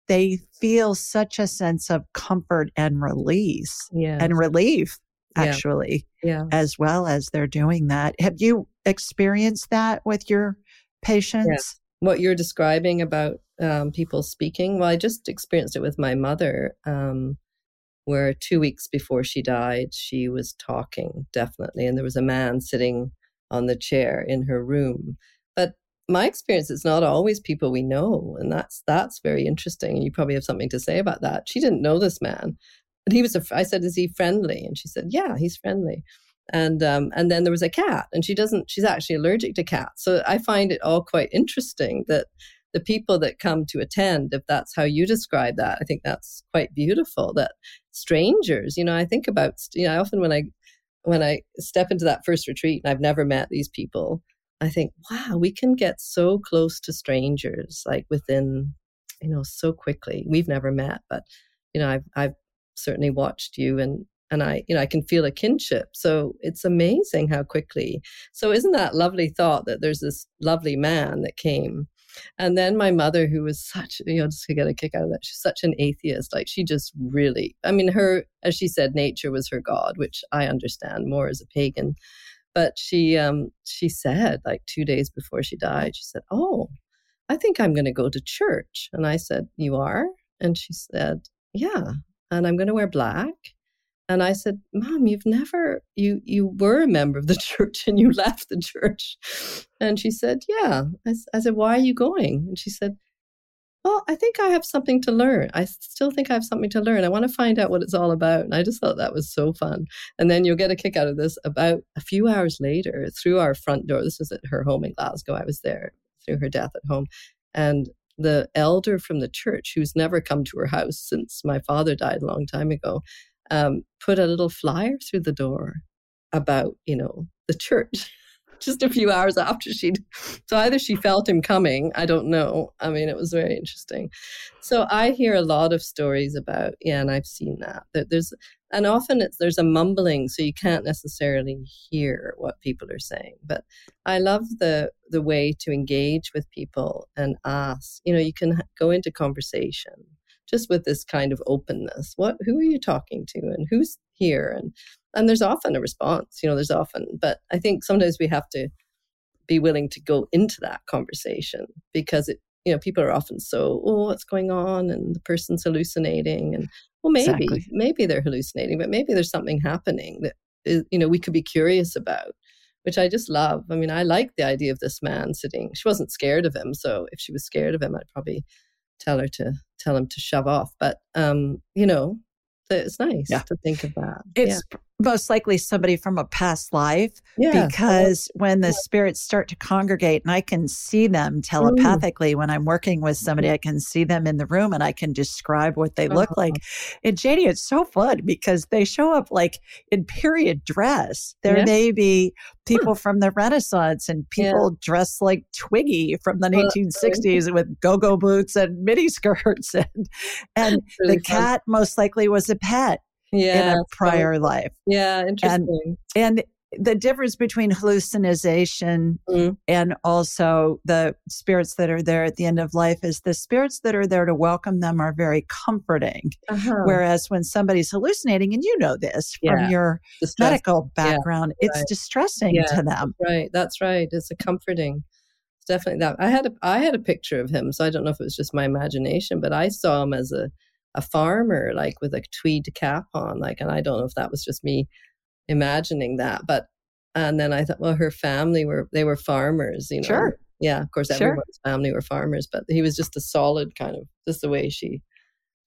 they feel such a sense of comfort and release yes. and relief actually yeah. yeah. as well as they're doing that have you experienced that with your patients? Yes. what you're describing about um, people speaking well i just experienced it with my mother um, where two weeks before she died she was talking definitely and there was a man sitting on the chair in her room. But my experience it's not always people we know and that's that's very interesting and you probably have something to say about that. She didn't know this man and he was a i said is he friendly? And she said yeah he's friendly and um, and then there was a cat and she doesn't she's actually allergic to cats so i find it all quite interesting that the people that come to attend if that's how you describe that i think that's quite beautiful that strangers you know i think about you know often when i when i step into that first retreat and i've never met these people I think, wow, we can get so close to strangers, like within, you know, so quickly. We've never met, but you know, I've I've certainly watched you and and I, you know, I can feel a kinship. So it's amazing how quickly. So isn't that lovely thought that there's this lovely man that came and then my mother, who was such, you know, just to get a kick out of that, she's such an atheist. Like she just really, I mean, her, as she said, nature was her God, which I understand more as a pagan. But she um, she said like two days before she died, she said, "Oh, I think I'm going to go to church." And I said, "You are?" And she said, "Yeah." And I'm going to wear black. And I said, "Mom, you've never you you were a member of the church and you left the church." And she said, "Yeah." I, I said, "Why are you going?" And she said, well, I think I have something to learn. I still think I have something to learn. I want to find out what it's all about. And I just thought that was so fun. And then you'll get a kick out of this about a few hours later through our front door. This was at her home in Glasgow. I was there through her death at home. And the elder from the church, who's never come to her house since my father died a long time ago, um, put a little flyer through the door about, you know, the church. just a few hours after she'd so either she felt him coming i don't know i mean it was very interesting so i hear a lot of stories about yeah and i've seen that, that there's and often it's there's a mumbling so you can't necessarily hear what people are saying but i love the the way to engage with people and ask you know you can go into conversation just with this kind of openness. What who are you talking to and who's here? And and there's often a response you know there's often but i think sometimes we have to be willing to go into that conversation because it you know people are often so oh what's going on? and the person's hallucinating and well maybe exactly. maybe they're hallucinating but maybe there's something happening that is, you know we could be curious about which i just love. I mean i like the idea of this man sitting she wasn't scared of him so if she was scared of him i'd probably tell her to tell him to shove off but um you know it's nice yeah. to think of that it's yeah most likely somebody from a past life yeah. because when the yeah. spirits start to congregate and I can see them mm. telepathically mm. when I'm working with somebody, I can see them in the room and I can describe what they look uh-huh. like. And Janie, it's so fun because they show up like in period dress. There yeah. may be people from the Renaissance and people dressed like Twiggy from the 1960s with go-go boots and mini skirts and, and really the cat most likely was a pet yeah, in a prior so, life. Yeah, interesting. And, and the difference between hallucination Mhm. and also the spirits that are there at the end of life is the spirits that are there to welcome them are very comforting. Uh-huh. Whereas when somebody's hallucinating, and you know this Yeah. from your Distress- medical background, it's right. distressing Yeah. to them. Right, that's right. It's a comforting. Definitely that. I had a I had a picture of him, so I don't know if it was just my imagination, but I saw him as a a farmer, like with a tweed cap on, like, and I don't know if that was just me imagining that, but and then I thought, well, her family were they were farmers, you know. Sure. Yeah, of course, Sure. everyone's family were farmers, but he was just a solid kind of just the way she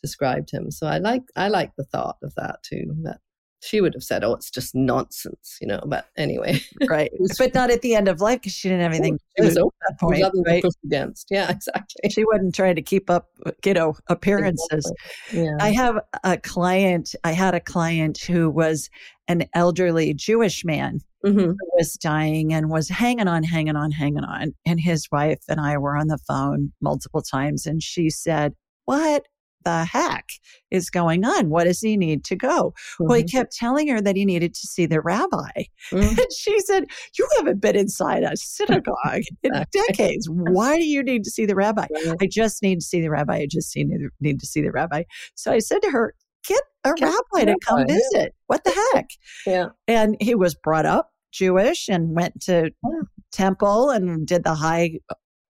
described him. So I like I like the thought of that too. But she would have said, "Oh, it's just nonsense," you know. But anyway, Right. but not at the end of life because she didn't have anything to was at that point. Right? against. Yeah, exactly. She wasn't trying to keep up, you know, appearances. Yeah. I have a client, I had a client who was an elderly Jewish man hmm who was dying and was hanging on, hanging on, hanging on. And his wife and I were on the phone multiple times. And she said, What the heck is going on? What does he need to go? Well, he kept telling her that he needed to see the rabbi. Mhm. And she said, You haven't been inside a synagogue in decades. Why do you need to see the rabbi? Right. I just need to see the rabbi. I just need, to see the rabbi. So I said to her, Get a Get rabbi to come rabbi, yeah. visit. What the heck? Yeah. And he was brought up Jewish and went to Yeah. temple and did the high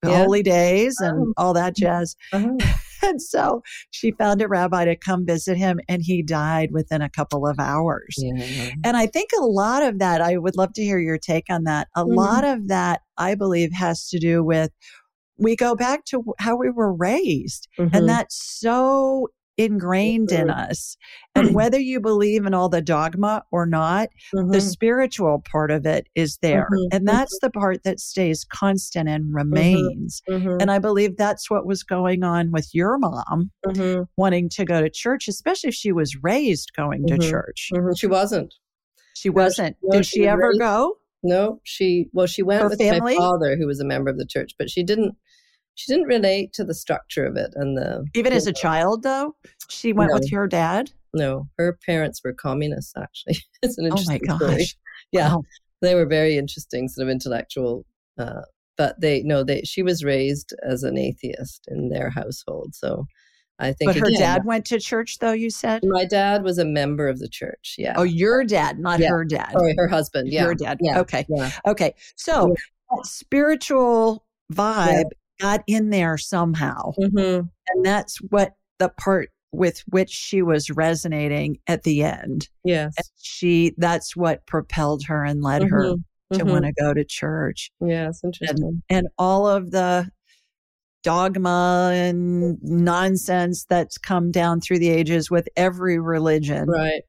Yeah. holy days and Oh. all that jazz. Uh-huh. And so she found a rabbi to come visit him and he died within a couple of hours. Yeah. And I think a lot of that, I would love to hear your take on that. A Mhm. lot of that, I believe, has to do with we go back to how we were raised, Mhm. and that's so ingrained in us. And whether you believe in all the dogma or not, the Mhm. spiritual part of it is there. Mhm. And that's the part that stays constant and remains. Mhm. And I believe that's what was going on with your mom wanting to go to church, especially if she was raised going to church. She wasn't. She No, wasn't. no, Did she she ever raised- go? No, she well, she went Her with family? my father, who was a member of the church, but she didn't. She didn't relate to the structure of it and the Even as a child, though? She went No. with your dad? No, her parents were communists. Actually, it's an interesting Oh my interesting story. gosh. Yeah, Wow. they were very interesting, sort of intellectual. Uh, but they no, they she was raised as an atheist in their household. So I think But her again, dad went to church, though, you said? My dad was a member of the church. Yeah. Oh, your dad, not Yeah. her dad. Sorry, her husband. Yeah. Your dad. Yeah. Okay. Yeah. Okay. So spiritual vibe got in there somehow. hmm And that's what the part with which she was resonating at the end. Yes. And she that's what propelled her and led her Mhm. to Mhm. want to go to church. Yeah, it's interesting. And all of the dogma and nonsense that's come down through the ages with every religion Right.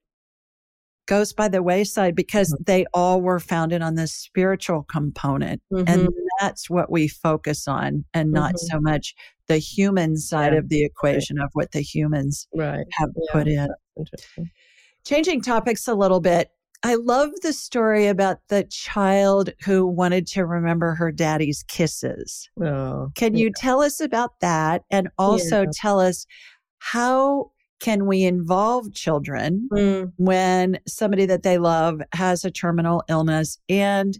Goes by the wayside because Mhm. they all were founded on this spiritual component. Mhm. And that's what we focus on and not Mhm. so much the human side Yeah. of the equation of what the humans right. have Yeah. put in. Interesting. Changing topics a little bit. I love the story about the child who wanted to remember her daddy's kisses. Oh, Can you tell us about that? And also Yeah. tell us how can we involve children Mm, when somebody that they love has a terminal illness? And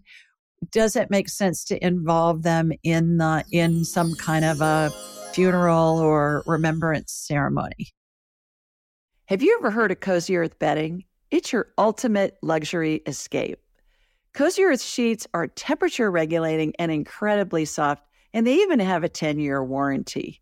does it make sense to involve them in the in some kind of a funeral or remembrance ceremony? Have you ever heard of cozy earth bedding? It's your ultimate luxury escape. Cozy earth sheets are temperature regulating and incredibly soft and they even have a 10 year warranty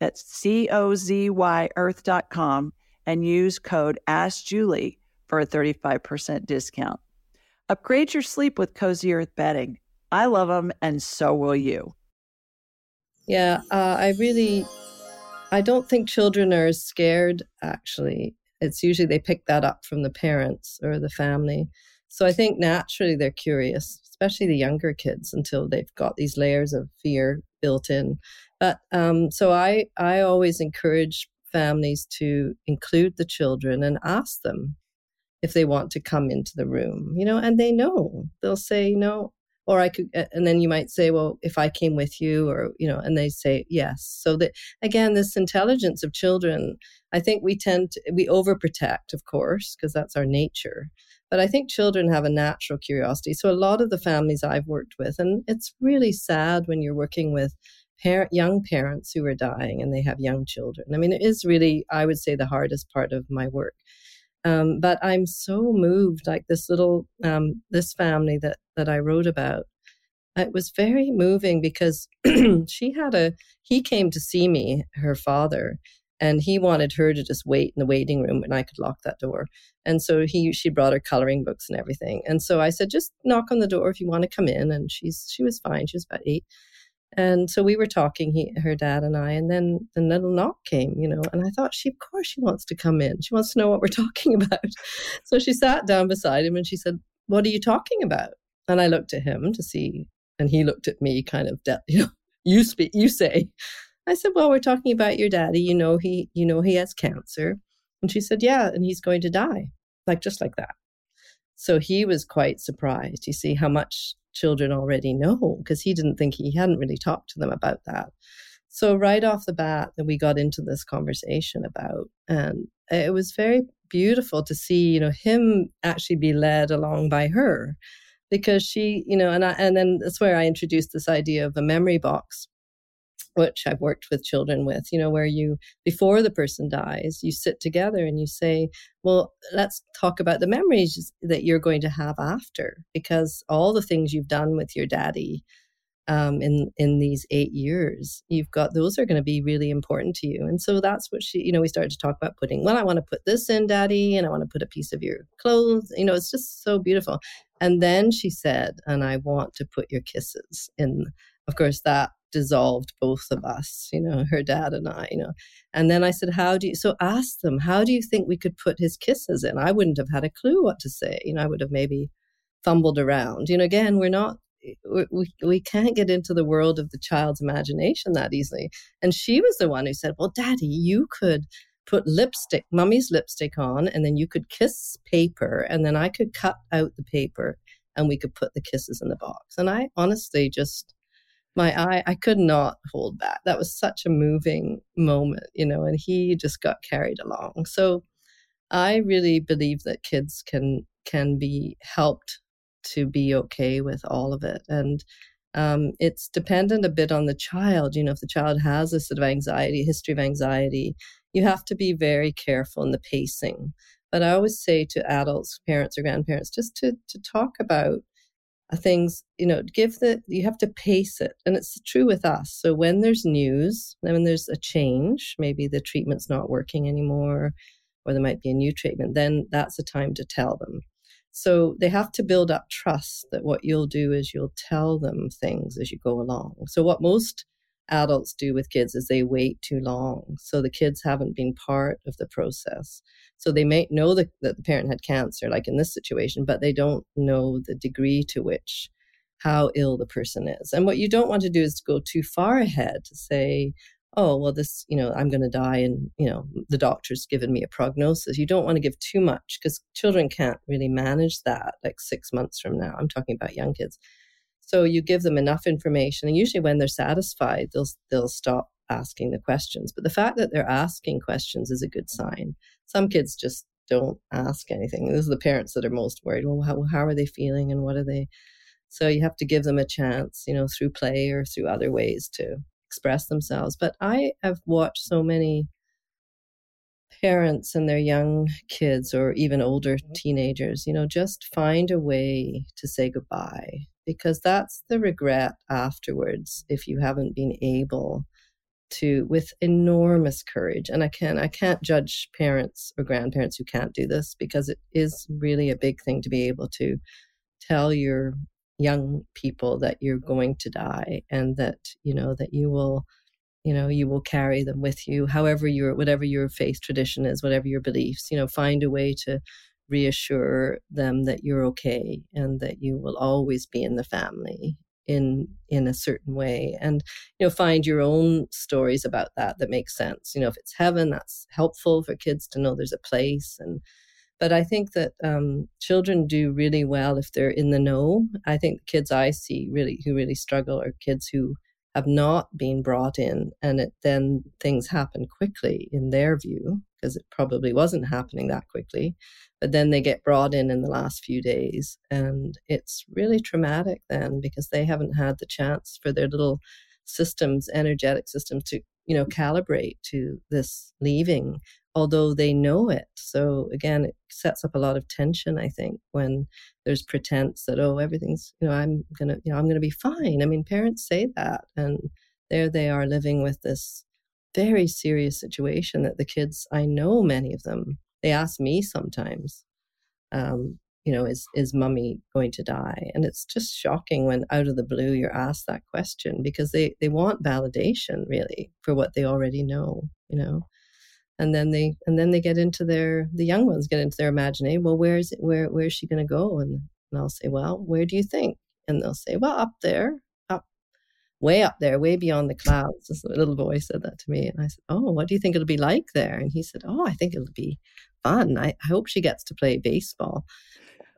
That's C O Z Y earth.com and use code AskJulie for a 35% discount. Upgrade your sleep with Cozy Earth bedding. I love them, and so will you. Yeah, uh, I really, I don't think children are scared. Actually, it's usually they pick that up from the parents or the family. So I think naturally they're curious, especially the younger kids, until they've got these layers of fear built in. But um, so I I always encourage families to include the children and ask them if they want to come into the room, you know, and they know they'll say no, or I could, and then you might say, well, if I came with you, or, you know, and they say yes. So that, again, this intelligence of children, I think we tend to, we overprotect, of course, because that's our nature. But I think children have a natural curiosity. So a lot of the families I've worked with, and it's really sad when you're working with parent, young parents who are dying and they have young children. I mean, it is really, I would say, the hardest part of my work. Um, but I'm so moved, like this little, um, this family that that I wrote about. It was very moving because she had a, he came to see me, her father, and he wanted her to just wait in the waiting room and I could lock that door. And so he she brought her coloring books and everything. And so I said, just knock on the door if you want to come in. And she's she was fine. She was about eight. And so we were talking, he, her dad and I, and then the little knock came, you know, and I thought she, of course, she wants to come in. She wants to know what we're talking about. so she sat down beside him and she said, "What are you talking about?" And I looked at him to see, and he looked at me, kind of, you know, you speak, you say. I said, "Well, we're talking about your daddy. You know, he, you know, he has cancer." And she said, "Yeah, and he's going to die, like just like that." So he was quite surprised. You see how much children already know because he didn't think he hadn't really talked to them about that. So right off the bat that we got into this conversation about and it was very beautiful to see, you know, him actually be led along by her because she, you know, and I, and then that's where I introduced this idea of a memory box which I've worked with children with, you know, where you, before the person dies, you sit together and you say, well, let's talk about the memories that you're going to have after, because all the things you've done with your daddy um, in in these eight years, you've got those are going to be really important to you. And so that's what she, you know, we started to talk about putting. Well, I want to put this in, Daddy, and I want to put a piece of your clothes. You know, it's just so beautiful. And then she said, and I want to put your kisses in. Of course, that dissolved both of us, you know, her dad and I, you know. And then I said, How do you, so ask them, how do you think we could put his kisses in? I wouldn't have had a clue what to say. You know, I would have maybe fumbled around. You know, again, we're not, we, we can't get into the world of the child's imagination that easily. And she was the one who said, Well, daddy, you could put lipstick, mummy's lipstick on, and then you could kiss paper, and then I could cut out the paper and we could put the kisses in the box. And I honestly just, my eye, I could not hold back. That was such a moving moment, you know, and he just got carried along. So I really believe that kids can can be helped to be okay with all of it. And um, it's dependent a bit on the child. You know, if the child has a sort of anxiety, history of anxiety, you have to be very careful in the pacing. But I always say to adults, parents, or grandparents, just to to talk about Uh, things you know give the you have to pace it. And it's true with us. So when there's news when there's a change maybe the treatment's not working anymore or there might be a new treatment then that's the time to tell them. So they have to build up trust that what you'll do is you'll tell them things as you go along. So what most adults do with kids is they wait too long. So the kids haven't been part of the process. So they may know that, that the parent had cancer, like in this situation, but they don't know the degree to which how ill the person is. And what you don't want to do is to go too far ahead to say, oh, well, this, you know, I'm going to die and, you know, the doctor's given me a prognosis. You don't want to give too much because children can't really manage that like six months from now. I'm talking about young kids. So you give them enough information, and usually when they're satisfied, they'll they'll stop asking the questions. But the fact that they're asking questions is a good sign. Some kids just don't ask anything. Those are the parents that are most worried. Well, how, how are they feeling and what are they? So you have to give them a chance, you know, through play or through other ways to express themselves. But I have watched so many parents and their young kids or even older mm-hmm. teenagers, you know, just find a way to say goodbye because that's the regret afterwards if you haven't been able to with enormous courage and i can i can't judge parents or grandparents who can't do this because it is really a big thing to be able to tell your young people that you're going to die and that you know that you will you know you will carry them with you however your whatever your faith tradition is whatever your beliefs you know find a way to reassure them that you're okay and that you will always be in the family in in a certain way and you know find your own stories about that that make sense. You know if it's heaven that's helpful for kids to know there's a place and but i think that um, children do really well if they're in the know. I think kids i see really who really struggle are kids who have not been brought in and it, then things happen quickly in their view because it probably wasn't happening that quickly but then they get brought in in the last few days and it's really traumatic then because they haven't had the chance for their little systems energetic systems to you know calibrate to this leaving although they know it so again it sets up a lot of tension i think when there's pretense that oh everything's you know i'm gonna you know i'm gonna be fine i mean parents say that and there they are living with this very serious situation that the kids i know many of them they ask me sometimes, um, you know, is is mummy going to die? And it's just shocking when out of the blue you're asked that question because they they want validation really for what they already know, you know. And then they and then they get into their the young ones get into their imagination. Well, where is it? Where where is she going to go? And and I'll say, well, where do you think? And they'll say, well, up there up way up there, way beyond the clouds. This little boy said that to me. And I said, Oh, what do you think it'll be like there? And he said, Oh, I think it'll be fun. I, I hope she gets to play baseball.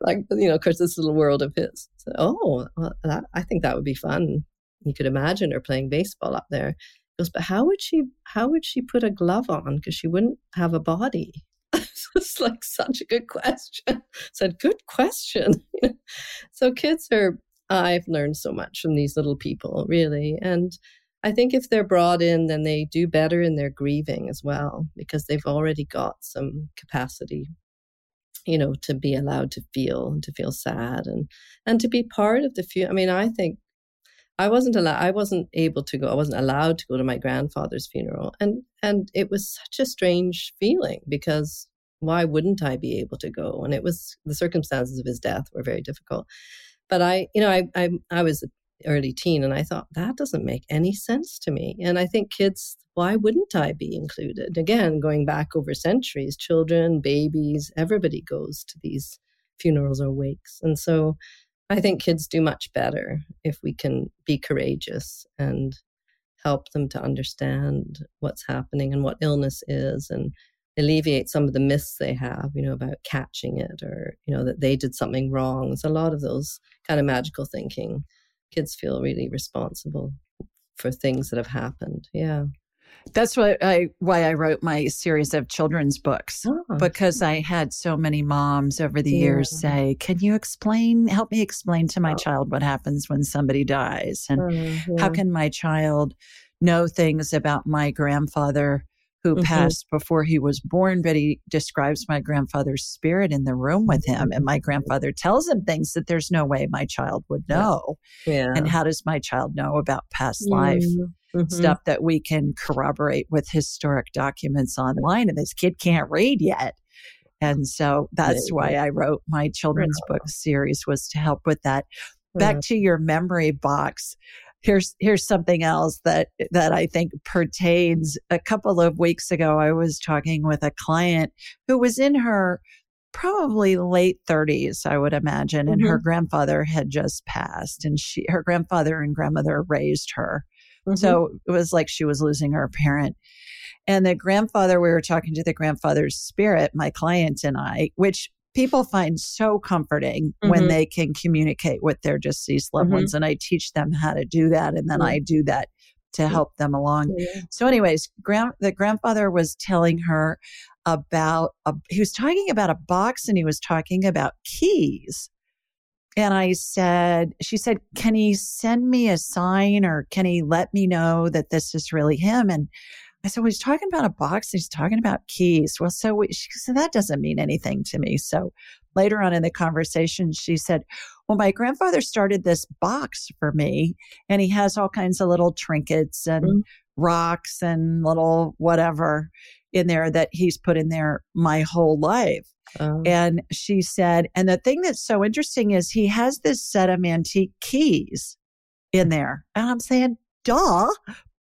Like, you know, of course, this little world of his. So, oh, well, that, I think that would be fun. You could imagine her playing baseball up there. Goes, but how would she, how would she put a glove on? Because she wouldn't have a body. it's like such a good question. Said, good question. so kids are I've learned so much from these little people, really. And I think if they're brought in, then they do better in their grieving as well, because they've already got some capacity, you know, to be allowed to feel and to feel sad and and to be part of the few. I mean, I think I wasn't allowed. I wasn't able to go. I wasn't allowed to go to my grandfather's funeral, and and it was such a strange feeling because why wouldn't I be able to go? And it was the circumstances of his death were very difficult. But I, you know, I, I, I was early teen and I thought that doesn't make any sense to me. And I think kids, why wouldn't I be included? Again, going back over centuries, children, babies, everybody goes to these funerals or wakes. And so I think kids do much better if we can be courageous and help them to understand what's happening and what illness is and alleviate some of the myths they have, you know, about catching it or, you know, that they did something wrong. It's a lot of those kind of magical thinking. Kids feel really responsible for things that have happened. Yeah. That's what I why I wrote my series of children's books oh. because I had so many moms over the yeah. years say, "Can you explain help me explain to my oh. child what happens when somebody dies and oh, yeah. how can my child know things about my grandfather who mm-hmm. passed before he was born, but he describes my grandfather's spirit in the room with him. And my grandfather tells him things that there's no way my child would know. Yeah. And how does my child know about past mm-hmm. life? Mm-hmm. Stuff that we can corroborate with historic documents online. And this kid can't read yet. And so that's why I wrote my children's book series was to help with that. Back to your memory box here's here's something else that that I think pertains. A couple of weeks ago, I was talking with a client who was in her probably late 30s, I would imagine, and mm-hmm. her grandfather had just passed, and she her grandfather and grandmother raised her. Mm-hmm. So it was like she was losing her parent. And the grandfather, we were talking to the grandfather's spirit, my client and I, which people find so comforting mm-hmm. when they can communicate with their deceased loved mm-hmm. ones. And I teach them how to do that. And then I do that to help them along. Yeah. So, anyways, grand, the grandfather was telling her about, a, he was talking about a box and he was talking about keys. And I said, she said, can he send me a sign or can he let me know that this is really him? And I said, well, he's talking about a box. He's talking about keys. Well, so we, she said, that doesn't mean anything to me. So later on in the conversation, she said, well, my grandfather started this box for me and he has all kinds of little trinkets and mm-hmm. rocks and little whatever in there that he's put in there my whole life. Um, and she said, and the thing that's so interesting is he has this set of antique keys in there. And I'm saying, duh,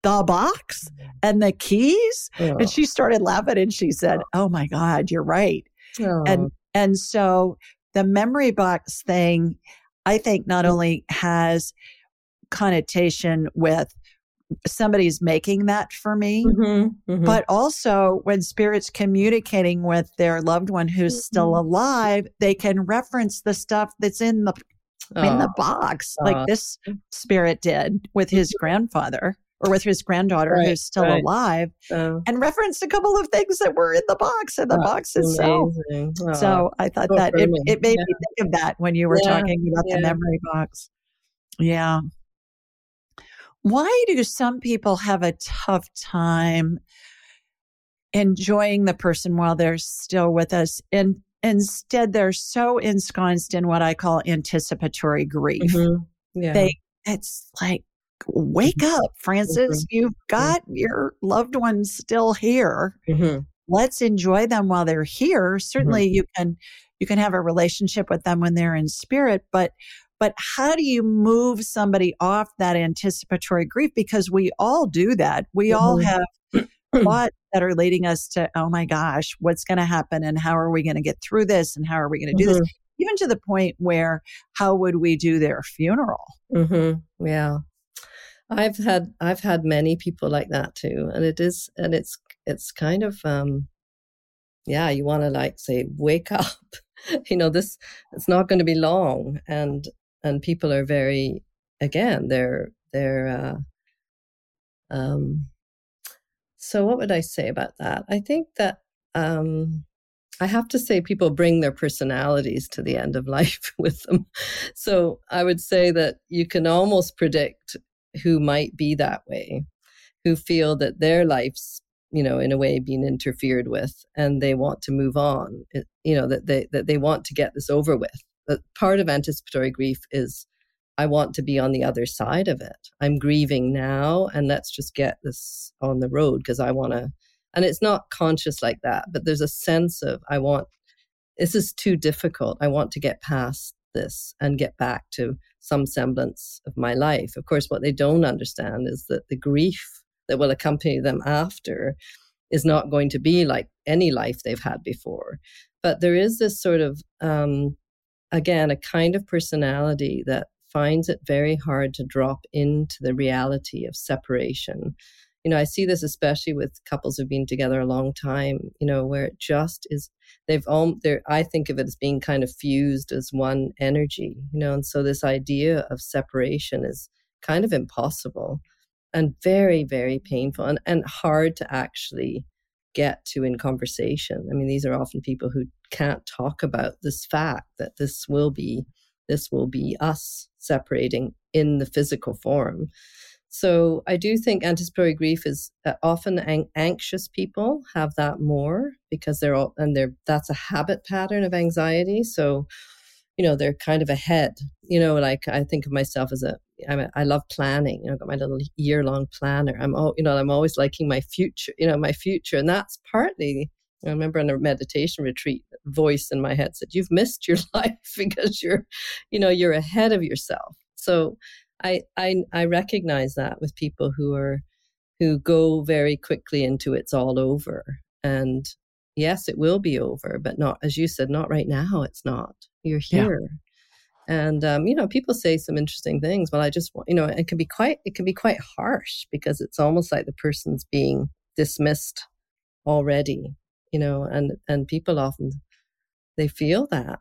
the box and the keys. Oh. And she started laughing and she said, Oh my God, you're right. Oh. And And so the memory box thing, I think not only has connotation with somebody's making that for me, mm-hmm, mm-hmm. but also when spirit's communicating with their loved one who's mm-hmm. still alive, they can reference the stuff that's in the oh. in the box, oh. like this spirit did with his mm-hmm. grandfather or with his granddaughter right, who's still right. alive oh. and referenced a couple of things that were in the box and the box itself. So I thought that it, it, made yeah. me think of that when you were yeah, talking about yeah. the memory box. Yeah. Why do some people have a tough time enjoying the person while they're still with us? And instead, they're so ensconced in what I call anticipatory grief. Mm-hmm. Yeah. They, it's like, wake mm-hmm. up, Francis. Mm-hmm. You've mm-hmm. got your loved ones still here. Mm-hmm. Let's enjoy them while they're here. Certainly, mm-hmm. you can you can have a relationship with them when they're in spirit, but but how do you move somebody off that anticipatory grief? Because we all do that. We mm-hmm. all have thoughts that are leading us to, oh my gosh, what's going to happen? And how are we going to get through this? And how are we going to do mm-hmm. this? Even to the point where, how would we do their funeral? Mm-hmm. Yeah. I've had I've had many people like that too, and it is and it's it's kind of um, yeah, you want to like say wake up, you know this it's not going to be long, and and people are very again they're they're uh, um so what would i say about that? I think that um i have to say people bring their personalities to the end of life with them. So i would say that you can almost predict who might be that way who feel that their life's you know in a way being interfered with and they want to move on you know that they that they want to get this over with that part of anticipatory grief is I want to be on the other side of it. I'm grieving now, and let's just get this on the road because I want to. And it's not conscious like that, but there's a sense of I want, this is too difficult. I want to get past this and get back to some semblance of my life. Of course, what they don't understand is that the grief that will accompany them after is not going to be like any life they've had before. But there is this sort of um, again, a kind of personality that finds it very hard to drop into the reality of separation. You know, I see this especially with couples who've been together a long time, you know, where it just is, they've all, they're, I think of it as being kind of fused as one energy, you know, and so this idea of separation is kind of impossible and very, very painful and, and hard to actually get to in conversation. I mean, these are often people who can't talk about this fact that this will be this will be us separating in the physical form. So I do think anticipatory grief is uh, often an- anxious people have that more because they're all and they're that's a habit pattern of anxiety. So you know they're kind of ahead. You know, like I think of myself as a I'm a, I love planning. You know, I've got my little year long planner. I'm all, you know, I'm always liking my future, you know, my future. And that's partly, I remember on a meditation retreat, voice in my head said, you've missed your life because you're, you know, you're ahead of yourself. So I, I, I recognize that with people who are, who go very quickly into it's all over. And yes, it will be over, but not, as you said, not right now. It's not. You're here. Yeah and um, you know people say some interesting things but i just want you know it can be quite it can be quite harsh because it's almost like the person's being dismissed already you know and and people often they feel that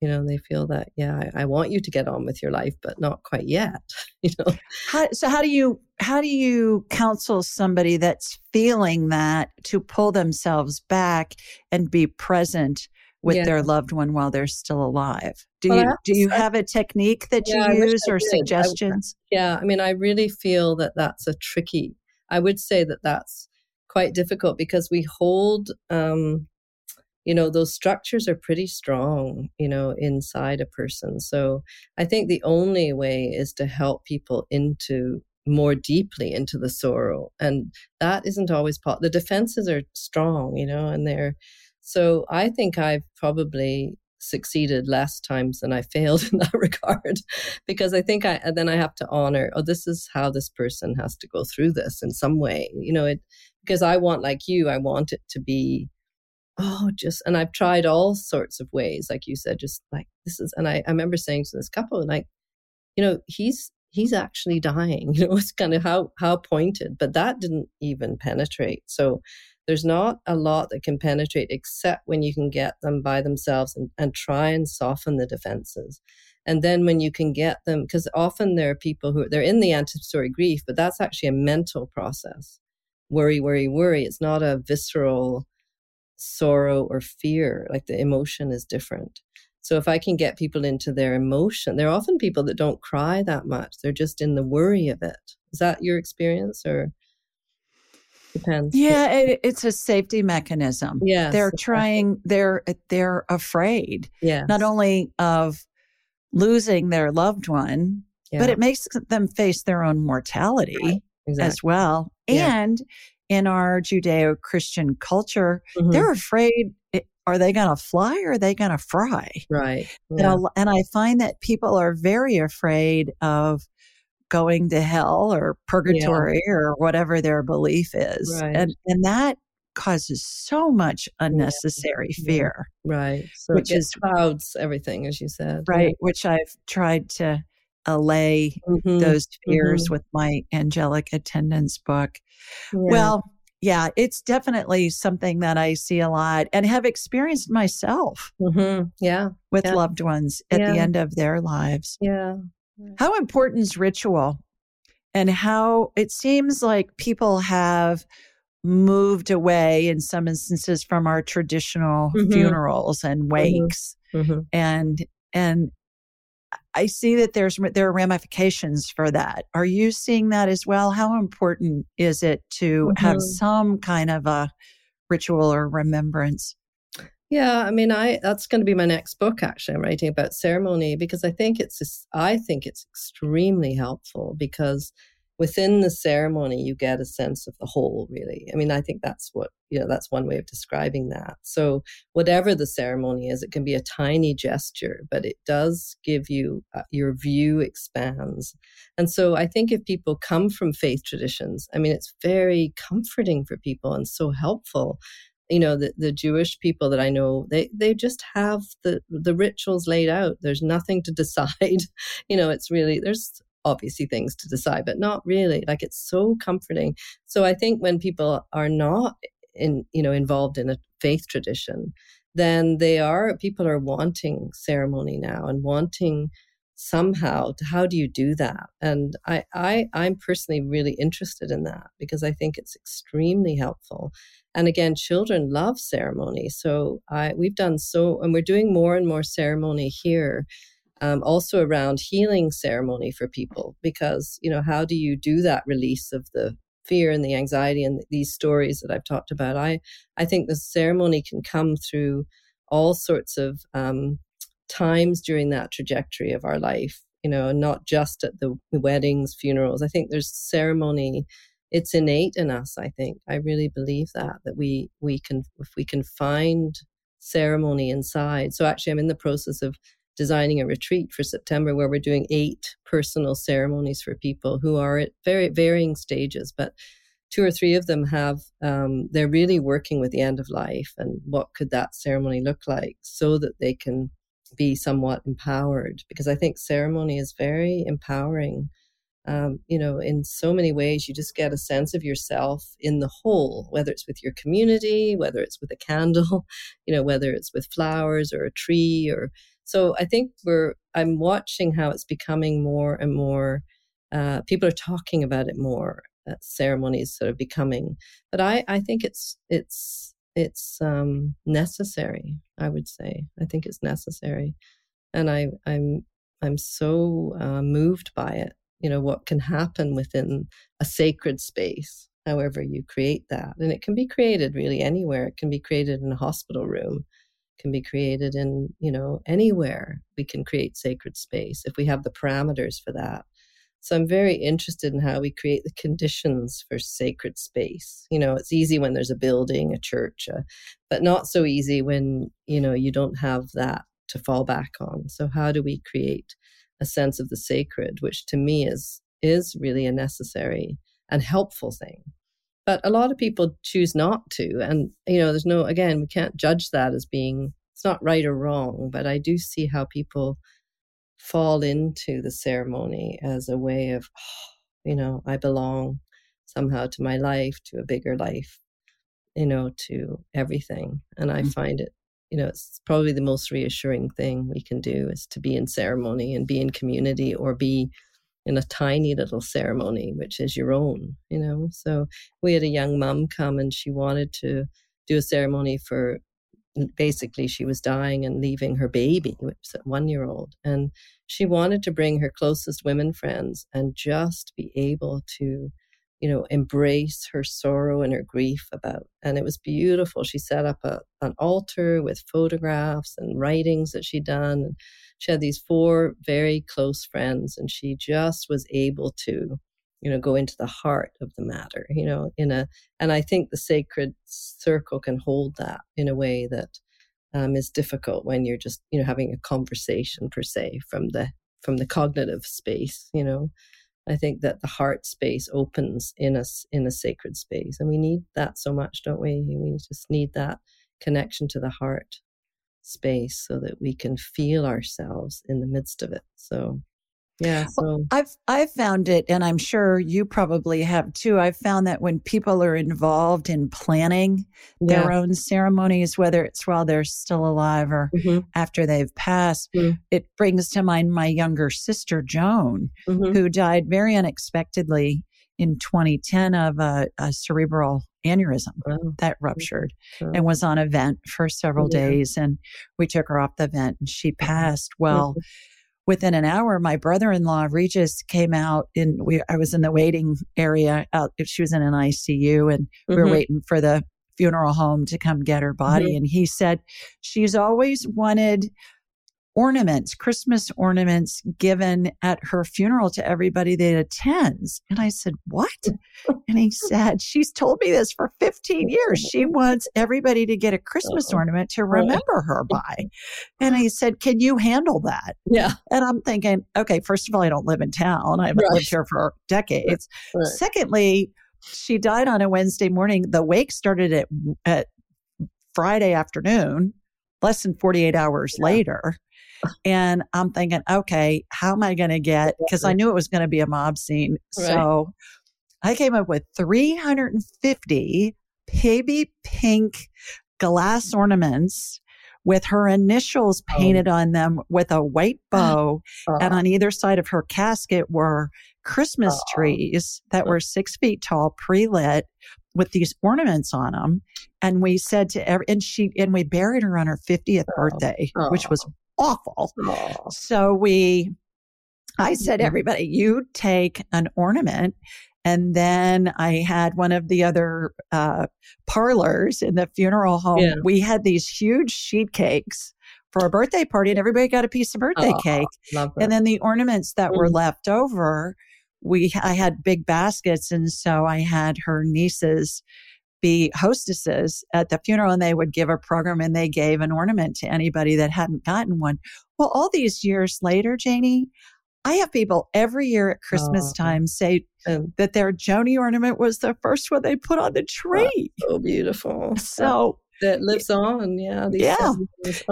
you know they feel that yeah I, I want you to get on with your life but not quite yet you know how, so how do you how do you counsel somebody that's feeling that to pull themselves back and be present with yeah. their loved one while they're still alive. Do well, you do you have a technique that yeah, you use or suggestions? I, yeah, I mean, I really feel that that's a tricky. I would say that that's quite difficult because we hold, um, you know, those structures are pretty strong, you know, inside a person. So I think the only way is to help people into more deeply into the sorrow, and that isn't always possible. The defenses are strong, you know, and they're so I think I've probably succeeded less times than I failed in that regard because I think I then I have to honor oh this is how this person has to go through this in some way you know it because I want like you I want it to be oh, just, and I've tried all sorts of ways, like you said, just like this is, and I, I remember saying to this couple, and like, you know, he's, he's actually dying. You know, it's kind of how, how pointed, but that didn't even penetrate. So there's not a lot that can penetrate except when you can get them by themselves and, and try and soften the defenses. And then when you can get them, because often there are people who they're in the anticipatory grief, but that's actually a mental process. Worry, worry, worry. It's not a visceral sorrow or fear. Like the emotion is different. So if I can get people into their emotion, there are often people that don't cry that much. They're just in the worry of it. Is that your experience or? Depends. Yeah, it, it's a safety mechanism. Yeah, they're trying. They're they're afraid. Yeah, not only of losing their loved one, yeah. but it makes them face their own mortality right. exactly. as well. Yeah. And in our Judeo Christian culture, mm-hmm. they're afraid eh, are they going to fly or are they going to fry? Right. Yeah. And, and I find that people are very afraid of going to hell or purgatory yeah. or whatever their belief is. Right. And and that causes so much unnecessary yeah. fear. Right. So which is clouds everything as you said. Right, which I've tried to allay mm-hmm. those fears mm-hmm. with my Angelic Attendants book. Well, yeah, it's definitely something that I see a lot and have experienced myself. Mm-hmm. Yeah. With loved ones at the end of their lives. Yeah. How important is ritual? And how it seems like people have moved away in some instances from our traditional mm-hmm. funerals and mm-hmm. wakes. Mm-hmm. And and I see that there's there are ramifications for that. Are you seeing that as well? How important is it to have mm-hmm. some kind of a ritual or remembrance? Yeah, I mean, I that's going to be my next book. Actually, I'm writing about ceremony because I think it's I think it's extremely helpful because within the ceremony you get a sense of the whole. Really, I mean, I think that's what you know. That's one way of describing that. So, whatever the ceremony is, it can be a tiny gesture, but it does give you uh, your view expands. And so, I think if people come from faith traditions, I mean, it's very comforting for people and so helpful you know the, the jewish people that i know they they just have the the rituals laid out there's nothing to decide you know it's really there's obviously things to decide but not really like it's so comforting. So i think when people are not in you know involved in a faith tradition then they are people are wanting ceremony now and wanting somehow how do you do that? And I, I i'm personally really interested in that because i think it's extremely helpful. And again children love ceremony so i we've done so and we're doing more and more ceremony here um, also around healing ceremony for people because you know how do you do that release of the fear and the anxiety and these stories that i've talked about i i think the ceremony can come through all sorts of um, times during that trajectory of our life, you know, not just at the weddings, funerals. I think there's ceremony. It's innate in us. I think I really believe that that we we can if we can find ceremony inside. So actually, I'm in the process of designing a retreat for September where we're doing eight personal ceremonies for people who are at very varying stages, but two or three of them have um, they're really working with the end of life and what could that ceremony look like so that they can be somewhat empowered because I think ceremony is very empowering. Um, you know, in so many ways, you just get a sense of yourself in the whole, whether it's with your community, whether it's with a candle, you know, whether it's with flowers or a tree or so I think we're, I'm watching how it's becoming more and more, uh, people are talking about it more. Uh, ceremonies sort of becoming, but I, I think it's, it's, it's um, necessary. I would say. I think it's necessary, and I, I'm I'm so uh, moved by it. You know what can happen within a sacred space, however you create that, and it can be created really anywhere. It can be created in a hospital room. Can be created in you know anywhere. We can create sacred space if we have the parameters for that. So I'm very interested in how we create the conditions for sacred space. You know, it's easy when there's a building, a church, uh, but not so easy when, you know, you don't have that to fall back on. So how do we create a sense of the sacred, which to me is is really a necessary and helpful thing. But a lot of people choose not to. And, you know, there's no, again, we can't judge that as being, it's not right or wrong, but I do see how people fall into the ceremony as a way of, oh, you know, I belong somehow to my life, to a bigger life, you know, to everything. And I mm-hmm. find it, you know, it's probably the most reassuring thing we can do is to be in ceremony and be in community or be in a tiny little ceremony, which is your own, you know. So we had a young mum come and she wanted to do a ceremony for basically she was dying and leaving her baby, which was a one year old. And she wanted to bring her closest women friends and just be able to you know, embrace her sorrow and her grief about. And it was beautiful. She set up a, an altar with photographs and writings that she'd done. And she had these four very close friends, and she just was able to, you know, go into the heart of the matter, you know, in a, and I think the sacred circle can hold that in a way that um, is difficult when you're just, you know, having a conversation per se from the, from the cognitive space, you know. I think that the heart space opens in us in a sacred space. And we need that so much, don't we? We just need that connection to the heart space so that we can feel ourselves in the midst of it. So yeah. So well, I've I've found it and I'm sure you probably have too. I've found that when people are involved in planning yeah. their own ceremonies, whether it's while they're still alive or mm-hmm. after they've passed, mm-hmm. it brings to mind my younger sister Joan, mm-hmm. who died very unexpectedly in 2010 of a, a cerebral aneurysm wow. that ruptured wow. and was on a vent for several yeah. days and we took her off the vent and she passed well within an hour, my brother-in-law Regis came out in. We, I was in the waiting area. Out, she was in an ICU, and mm-hmm. we were mm-hmm. waiting for the funeral home to come get her body. Mm-hmm. And he said she's always wanted ornaments, Christmas ornaments given at her funeral to everybody that attends. And I said, What? and he said, She's told me this for 15 years. She wants everybody to get a Christmas ornament to remember her by. And I said, Can you handle that? Yeah. And I'm thinking, okay, first of all, I don't live in town. I haven't right. lived here for decades. Right. Secondly, she died on a Wednesday morning. The wake started at, at Friday afternoon, less than 48 hours yeah. later. And I'm thinking, okay, how am I going to get, because I knew it was going to be a mob scene. Right. So I came up with 350 baby pink glass ornaments with her initials oh. painted oh. on them with a white bow. Uh-huh. And on either side of her casket were Christmas uh-huh. trees that were six feet tall, pre lit with these ornaments on them. And we said to every, and she, and we buried her on her 50th birthday, which was awful. Aww. So we, I said, mm-hmm. everybody, you take an ornament. And then I had one of the other uh, parlors in the funeral home. Yeah. We had these huge sheet cakes for a birthday party, and everybody got a piece of birthday oh, cake. And then the ornaments that mm. were left over, we I had big baskets, and so I had her nieces be hostesses at the funeral and they would give a program and they gave an ornament to anybody that hadn't gotten one. Well, all these years later, Janie, I have people every year at Christmas oh, time say um, that their Joni ornament was the first one they put on the tree. so beautiful. So that lives on. Yeah. yeah.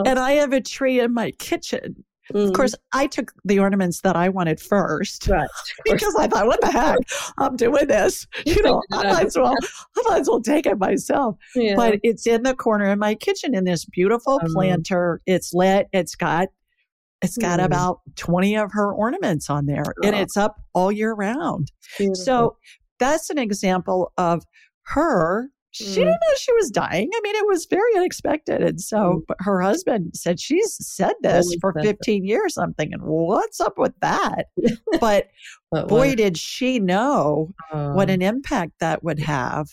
And I have a tree in my kitchen Mm. Of course, I took the ornaments that I wanted first, right? because I thought, "What the heck? I'm doing this. You know, I might as well, I might as well take it myself." Yeah. But it's in the corner of my kitchen in this beautiful um, planter. It's lit. It's got it's got mm. about 20 of her ornaments on there oh. and it's up all year round. Beautiful. So that's an example of her she mm. didn't know she was dying. I mean, it was very unexpected. And so mm. but her husband said, She's said this Holy for 15 that. years. I'm thinking, What's up with that? but boy, what? did she know what an impact that would have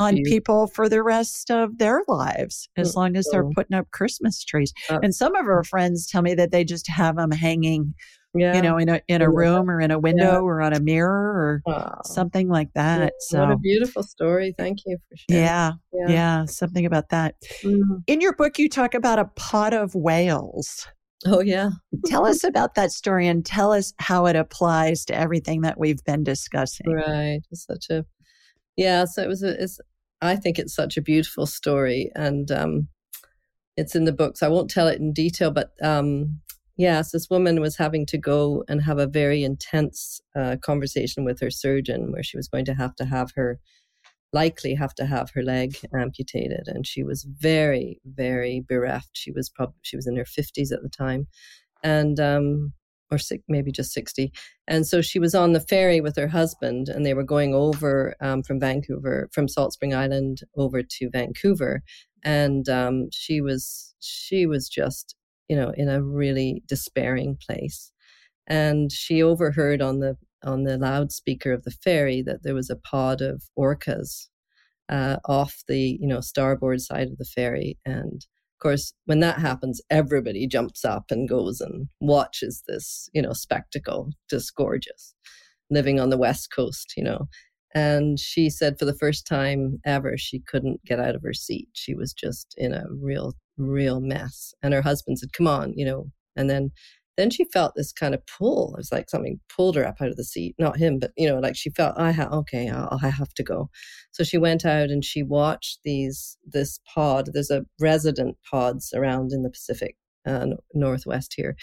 on beautiful. people for the rest of their lives, as mm-hmm. long as they're putting up Christmas trees. and some of her friends tell me that they just have them hanging yeah. you know, in a in a room or in a window yeah. or on a mirror or something like that. So what a beautiful story. Thank you for sharing. Yeah. Yeah. yeah something about that. Mm. In your book you talk about a pot of whales. Oh yeah. tell us about that story and tell us how it applies to everything that we've been discussing. Right. It's such a Yeah, so it was. A, it's. I think it's such a beautiful story, and um, it's in the books. I won't tell it in detail, but um, yes, this woman was having to go and have a very intense uh, conversation with her surgeon, where she was going to have to have her likely have to have her leg amputated and she was very very bereft she was probably she was in her 50s at the time and um or six, maybe just 60. And so she was on the ferry with her husband, and they were going over um, from Vancouver, from Salt Spring Island over to Vancouver. And um, she was she was just you know in a really despairing place. And she overheard on the on the loudspeaker of the ferry that there was a pod of orcas uh, off the you know starboard side of the ferry, and of course, when that happens, everybody jumps up and goes and watches this, you know, spectacle, just gorgeous, living on the West Coast, you know. And she said for the first time ever, she couldn't get out of her seat. She was just in a real, real mess. And her husband said, Come on, you know. And then then she felt this kind of pull. It was like something pulled her up out of the seat. Not him, but you know, like she felt, I have okay, I'll, I have to go. So she went out and she watched these this pod. There's a resident pods around in the Pacific uh, Northwest here,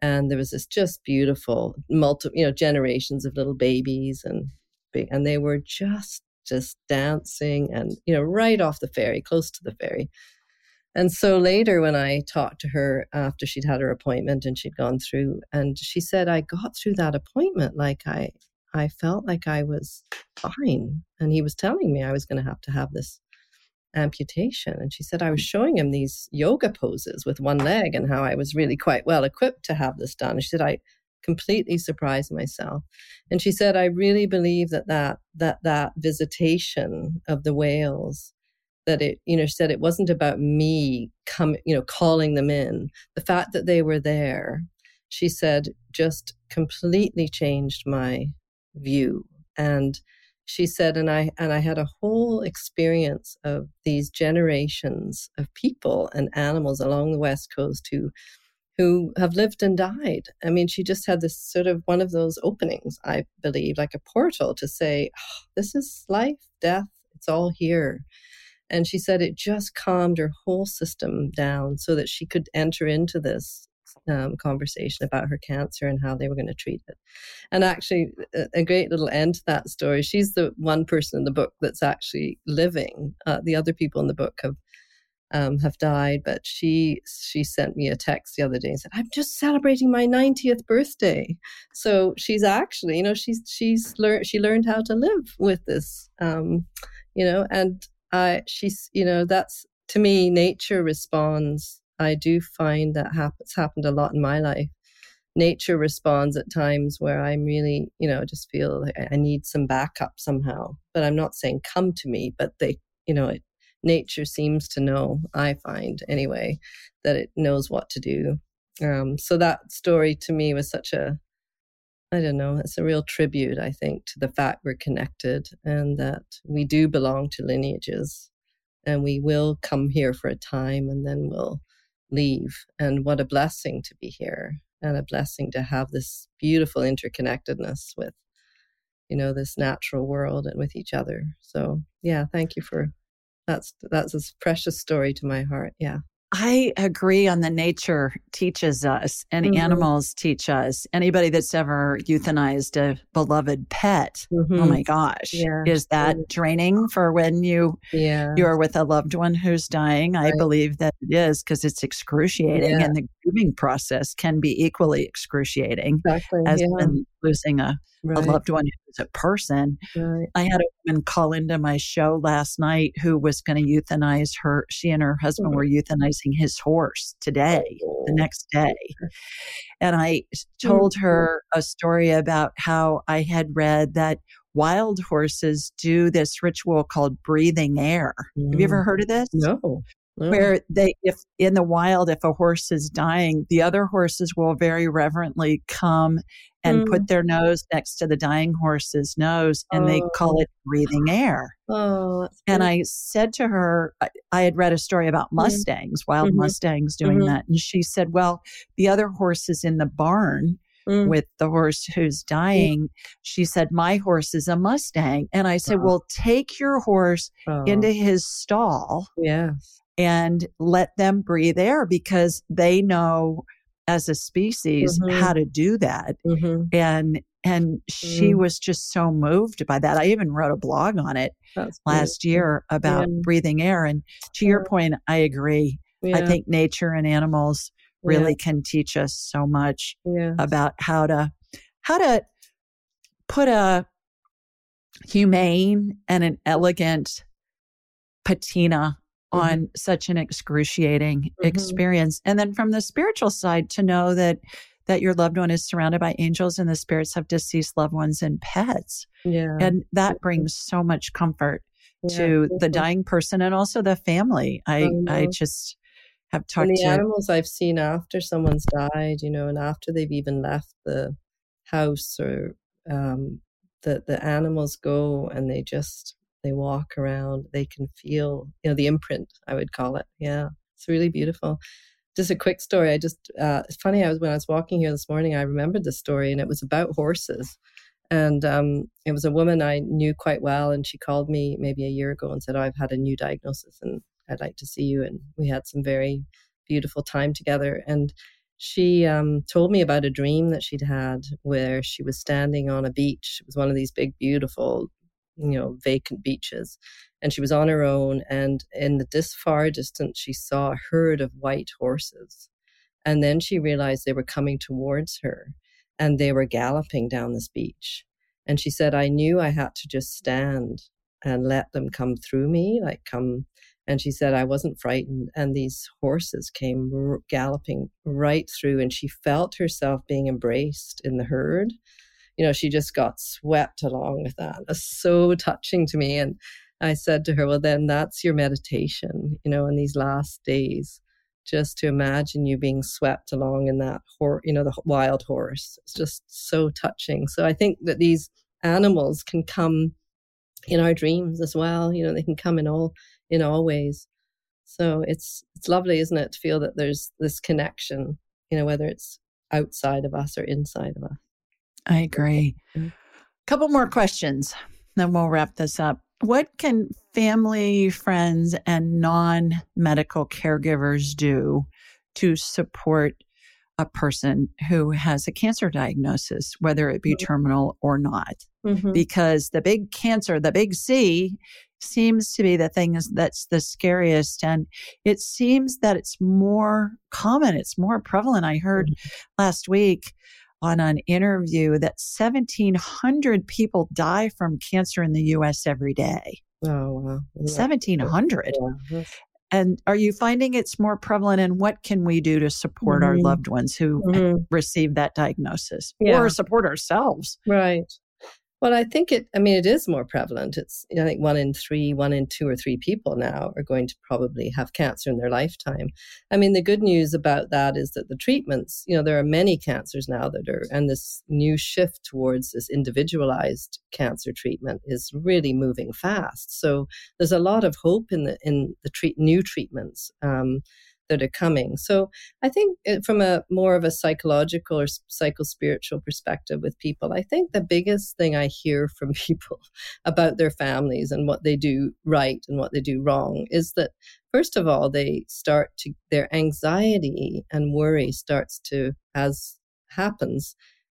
and there was this just beautiful multi, you know, generations of little babies and and they were just just dancing and you know right off the ferry, close to the ferry and so later, when I talked to her after she'd had her appointment and she'd gone through, and she said, I got through that appointment like I, I felt like I was fine. And he was telling me I was going to have to have this amputation. And she said, I was mm. showing him these yoga poses with one leg and how I was really quite well equipped to have this done. And she said, I completely surprised myself. And she said, I really believe that that, that, that visitation of the whales that it you know she said it wasn't about me come you know calling them in the fact that they were there she said just completely changed my view and she said and i and i had a whole experience of these generations of people and animals along the west coast who who have lived and died i mean she just had this sort of one of those openings i believe like a portal to say oh, this is life death it's all here and she said it just calmed her whole system down so that she could enter into this um, conversation about her cancer and how they were going to treat it. And actually, a, a, great little end to that story. She's the one person in the book that's actually living. Uh, the other people in the book have um, have died, but she she sent me a text the other day and said, "I'm just celebrating my 90th birthday." So she's actually, you know, she's she's learned she learned how to live with this, um, you know, and I she's, you know, that's to me, nature responds. I do find that happens happened a lot in my life. Nature responds at times where I'm really, you know, just feel like I need some backup somehow. But I'm not saying come to me, but they, you know, it, nature seems to know. I find anyway that it knows what to do. Um, so that story to me was such a I don't know, it's a real tribute, I think, to the fact we're connected and that we do belong to lineages and we will come here for a time and then we'll leave. And what a blessing to be here and a blessing to have this beautiful interconnectedness with, you know, this natural world and with each other. So, yeah, thank you for that's that's a precious story to my heart. Yeah. I agree on the nature teaches us and mm-hmm. animals teach us. Anybody that's ever euthanized a beloved pet, oh mm-hmm. oh my gosh, yeah. is that draining for when you yeah. you're with a loved one who's dying? Right. I believe that it is because it's excruciating yeah. and the grieving process can be equally excruciating exactly. as losing a right. a loved one who's a person. Right. I had a woman call into my show last night who was going to euthanize her. She and her husband mm-hmm. were euthanizing his horse today, oh. the next day. And I told mm-hmm. her a story about how I had read that wild horses do this ritual called breathing air. Mm. Have you ever mm. heard of this? No. Where they, if in the wild, if a horse is dying, the other horses will very reverently come and mm. put their nose next to the dying horse's nose and oh. they call it breathing air. Oh, and I said to her, I, I, had read a story about mm-hmm. Mustangs, mm. wild mm-hmm. Mustangs doing mm-hmm. that. And she said, Well, the other horses in the barn mm. with the horse who's dying. Mm. She said, My horse is a Mustang. And I said, oh. Well, take your horse oh. into his stall. Yes. And let them breathe air because they know as a species mm-hmm. how to do that. Mm-hmm. And and she mm. was just so moved by that. I even wrote a blog on it That's last year about yeah. breathing air. And to your point, I agree. Yeah. I think nature and animals really yeah. can teach us so much about how to how to put a humane and an elegant patina mm-hmm. on such an excruciating mm-hmm. experience. And then from the spiritual side to know that that your loved one is surrounded by angels and the spirits of deceased loved ones and pets. Yeah. And that brings so much comfort yeah, to the dying person and also the family. I i just have talked and the to animals I've seen after someone's died, you know, and after they've even left the house or um, the the animals go and they just they walk around. They can feel, you know, the imprint. I would call it. Yeah, it's really beautiful. Just a quick story. I just uh, it's funny. I was when I was walking here this morning. I remembered the story, and it was about horses. And um, it was a woman I knew quite well, and she called me maybe a year ago and said, oh, "I've had a new diagnosis, and I'd like to see you. And we had some very beautiful time together. And she um, told me about a dream that she'd had where she was standing on a beach. It was one of these big, beautiful, you know, vacant beaches. And she was on her own. And in the dis- far distance, she saw a herd of white horses. And then she realized they were coming towards her and they were galloping down this beach. And she said, I knew I had to just stand and let them come through me, like come and she said, I wasn't frightened. And these horses came r- galloping right through, and she felt herself being embraced in the herd. You know, she just got swept along with that. That's so touching to me. And I said to her, Well, then that's your meditation, you know, in these last days, just to imagine you being swept along in that, you know, the wild horse. It's just so touching. So I think that these animals can come in our dreams as well. You know, they can come in all in all ways. So it's it's lovely, isn't it, to feel that there's this connection, you know, whether it's outside of us or inside of us. I agree. A mm-hmm. couple more questions, then we'll wrap this up. What can family, friends, and non medical caregivers do to support a person who has a cancer diagnosis, whether it be mm-hmm. terminal or not? Mm-hmm. Because the big cancer, the big C, seems to be the thing that's the scariest. And it seems that it's more common, it's more prevalent. I heard mm-hmm. last week on an interview that 1,700 people die from cancer in the US every day. Oh, wow. 1,700. Yeah. And are you finding it's more prevalent? And what can we do to support mm-hmm. our loved ones who mm-hmm. receive that diagnosis yeah. or support ourselves? Right. Well, I think it, I mean, it is more prevalent. It's, I think one in three, one in two or three people now are going to probably have cancer in their lifetime. I mean, the good news about that is that the treatments, you know, there are many cancers now that are, and this new shift towards this individualized cancer treatment is really moving fast. So there's a lot of hope in the, in the treat, new treatments. Um, that are coming. So I think eh, from a more of a psychological or psycho-spiritual perspective with people, I think the biggest thing I hear from people about their families and what they do right and what they do wrong is that first of all they start to their anxiety and worry starts to as happens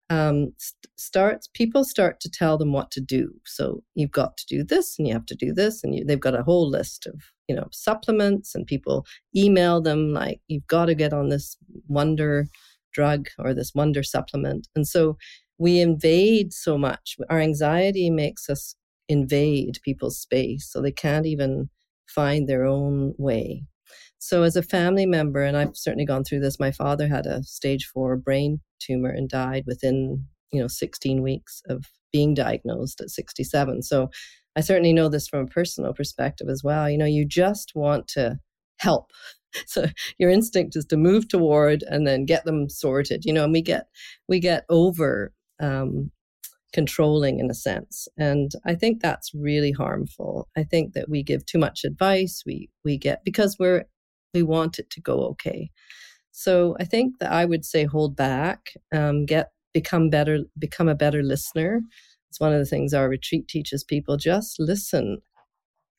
um, st- starts people start to tell them what to do. So you've got to do this and you have to do this and you, they've got a whole list of you know supplements and people email them like you've got to get on this wonder drug or this wonder supplement. And so we invade so much. Our anxiety makes us invade people's space so they can't even find their own way. So as a family member and i've certainly gone through this my father had a stage 4 brain tumor and died within you know 16 weeks of being diagnosed at 67 so I certainly know this from a personal perspective as well. You know, you just want to help. So your instinct is to move toward and then get them sorted. You know, and we get we get over um, controlling in a sense, and I think that's really harmful. I think that we give too much advice. We we get because we're we want it to go okay. So I think that I would say hold back, um, get become better, become a better listener. It's one of the things our retreat teaches people just listen.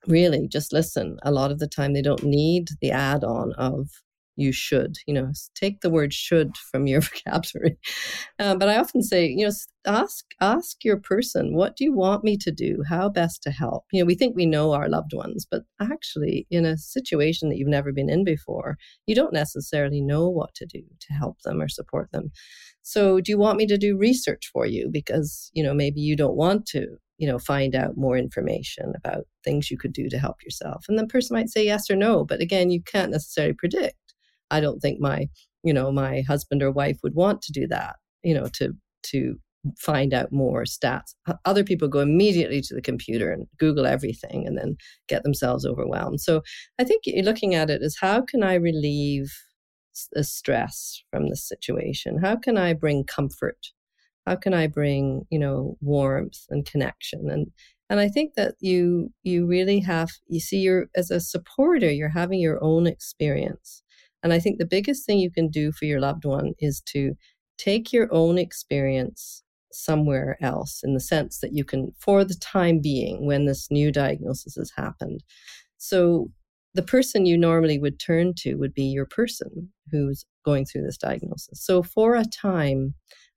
Really, just listen. A lot of the time, they don't need the add on of you should you know take the word should from your vocabulary. Uh, but i often say you know ask ask your person what do you want me to do? How best to help? You know we think we know our loved ones but actually in a situation that you've never been in before you don't necessarily know what to do to help them or support them. So do you want me to do research for you? Because you know maybe you don't want to you know find out more information about things you could do to help yourself. And the person might say yes or no but again you can't necessarily predict I don't think my, you know, my husband or wife would want to do that, you know, to to find out more stats. Other people go immediately to the computer and Google everything and then get themselves overwhelmed. So I think you're looking at it as how can I relieve the stress from the situation? How can I bring comfort? How can I bring, you know, warmth and connection? And and I think that you you really have you see you're as a supporter, you're having your own experience. And I think the biggest thing you can do for your loved one is to take your own experience somewhere else in the sense that you can, for the time being, when this new diagnosis has happened. So the person you normally would turn to would be your person who's going through this diagnosis. So for a time,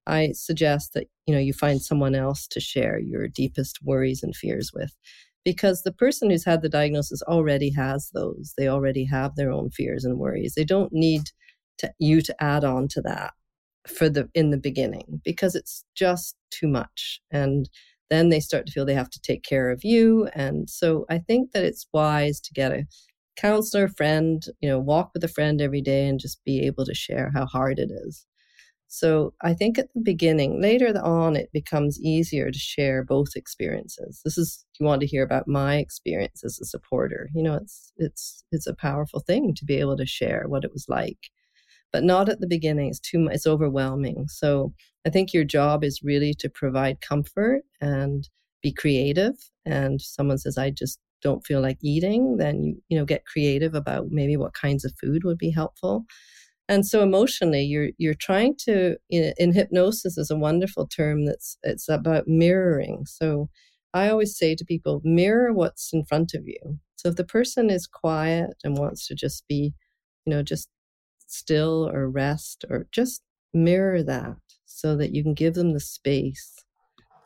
I suggest that you know you find someone else to share your deepest worries and fears with because the person who's had the diagnosis already has those. They already have their own fears and worries. They don't need to, you to add on to that for the in the beginning because it's just too much and then they start to feel they have to take care of you and so i think that it's wise to get a counselor friend you know walk with a friend every day and just be able to share how hard it is so I think at the beginning, later on, it becomes easier to share both experiences. This is you want to hear about my experience as a supporter. You know, it's it's it's a powerful thing to be able to share what it was like, but not at the beginning. It's too it's overwhelming. So I think your job is really to provide comfort and be creative. And someone says, "I just don't feel like eating," then you you know get creative about maybe what kinds of food would be helpful and so emotionally you're you're trying to in, in, hypnosis is a wonderful term that's it's about mirroring. So i always say to people mirror what's in front of you. So if the person is quiet and wants to just be you know just still or rest or just mirror that so that you can give them the space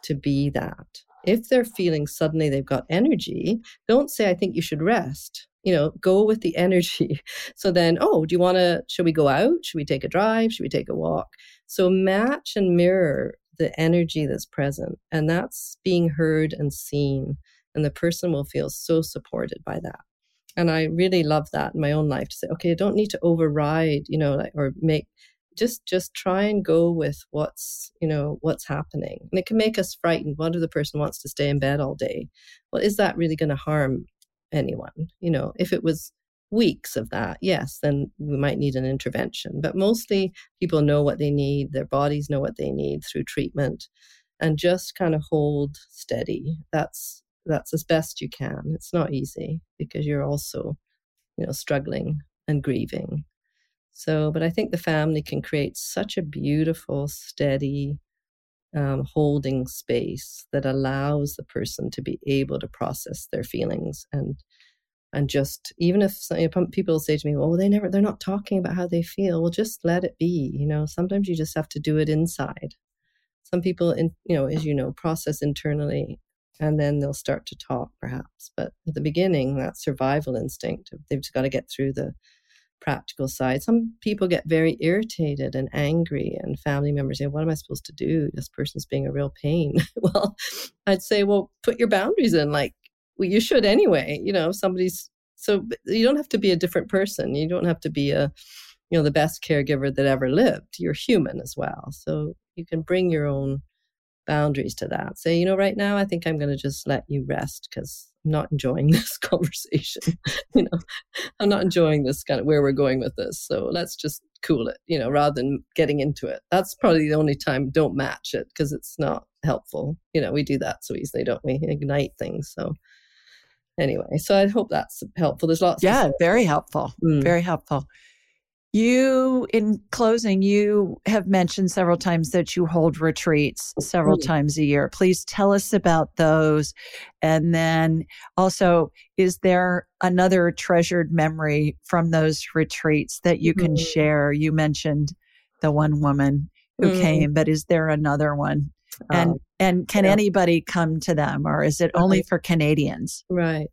to be that if they're feeling suddenly they've got energy don't say i think you should rest. You know go with the energy. So then oh do you want to should we go out? Should we take a drive? Should we take a walk? So match and mirror the energy that's present and that's being heard and seen and the person will feel so supported by that. And i really love that in my own life to say okay i don't need to override you know like, or make just just try and go with what's you know what's happening and it can make us frightened what if the person wants to stay in bed all day well is that really going to harm anyone. You know, if it was weeks of that, yes, then we might need an intervention. But mostly people know what they need, their bodies know what they need through treatment and just kind of hold steady. That's that's as best you can. It's not easy because you're also, you know, struggling and grieving. So, but I think the family can create such a beautiful, steady, um, holding space that allows the person to be able to process their feelings and and just even if people say to me well they never they're not talking about how they feel. Well just let it be you know? Sometimes you just have to do it inside. Some people in you know as you know process internally and then they'll start to talk perhaps but at the beginning that survival instinct they've just got to get through the practical side. Some people get very irritated and angry, and family members say, What am I supposed to do? This person's being a real pain. well, I'd say, Well, put your boundaries in. Like, well, you should anyway. You know, somebody's so you don't have to be a different person. You don't have to be a, you know, the best caregiver that ever lived. You're human as well. So you can bring your own boundaries to that. Say, you know, right now, I think I'm going to just let you rest because I'm not enjoying this conversation. you know, I'm not enjoying this kind of where we're going with this. So let's just cool it, you know, rather than getting into it. That's probably the only time don't match it because it's not helpful. You know, we do that so easily, don't we? Ignite things. So anyway, so I hope that's helpful. There's lots. Yeah, very helpful. Mm. Very helpful. You, in closing, you have mentioned several times that you hold retreats several mm-hmm. times a year. Please tell us about those. And then also, is there another treasured memory from those retreats that you can mm-hmm. share? You mentioned the one woman who mm-hmm. came, but is there another one? And um, and can yeah. anybody come to them or is it only for Canadians? Right.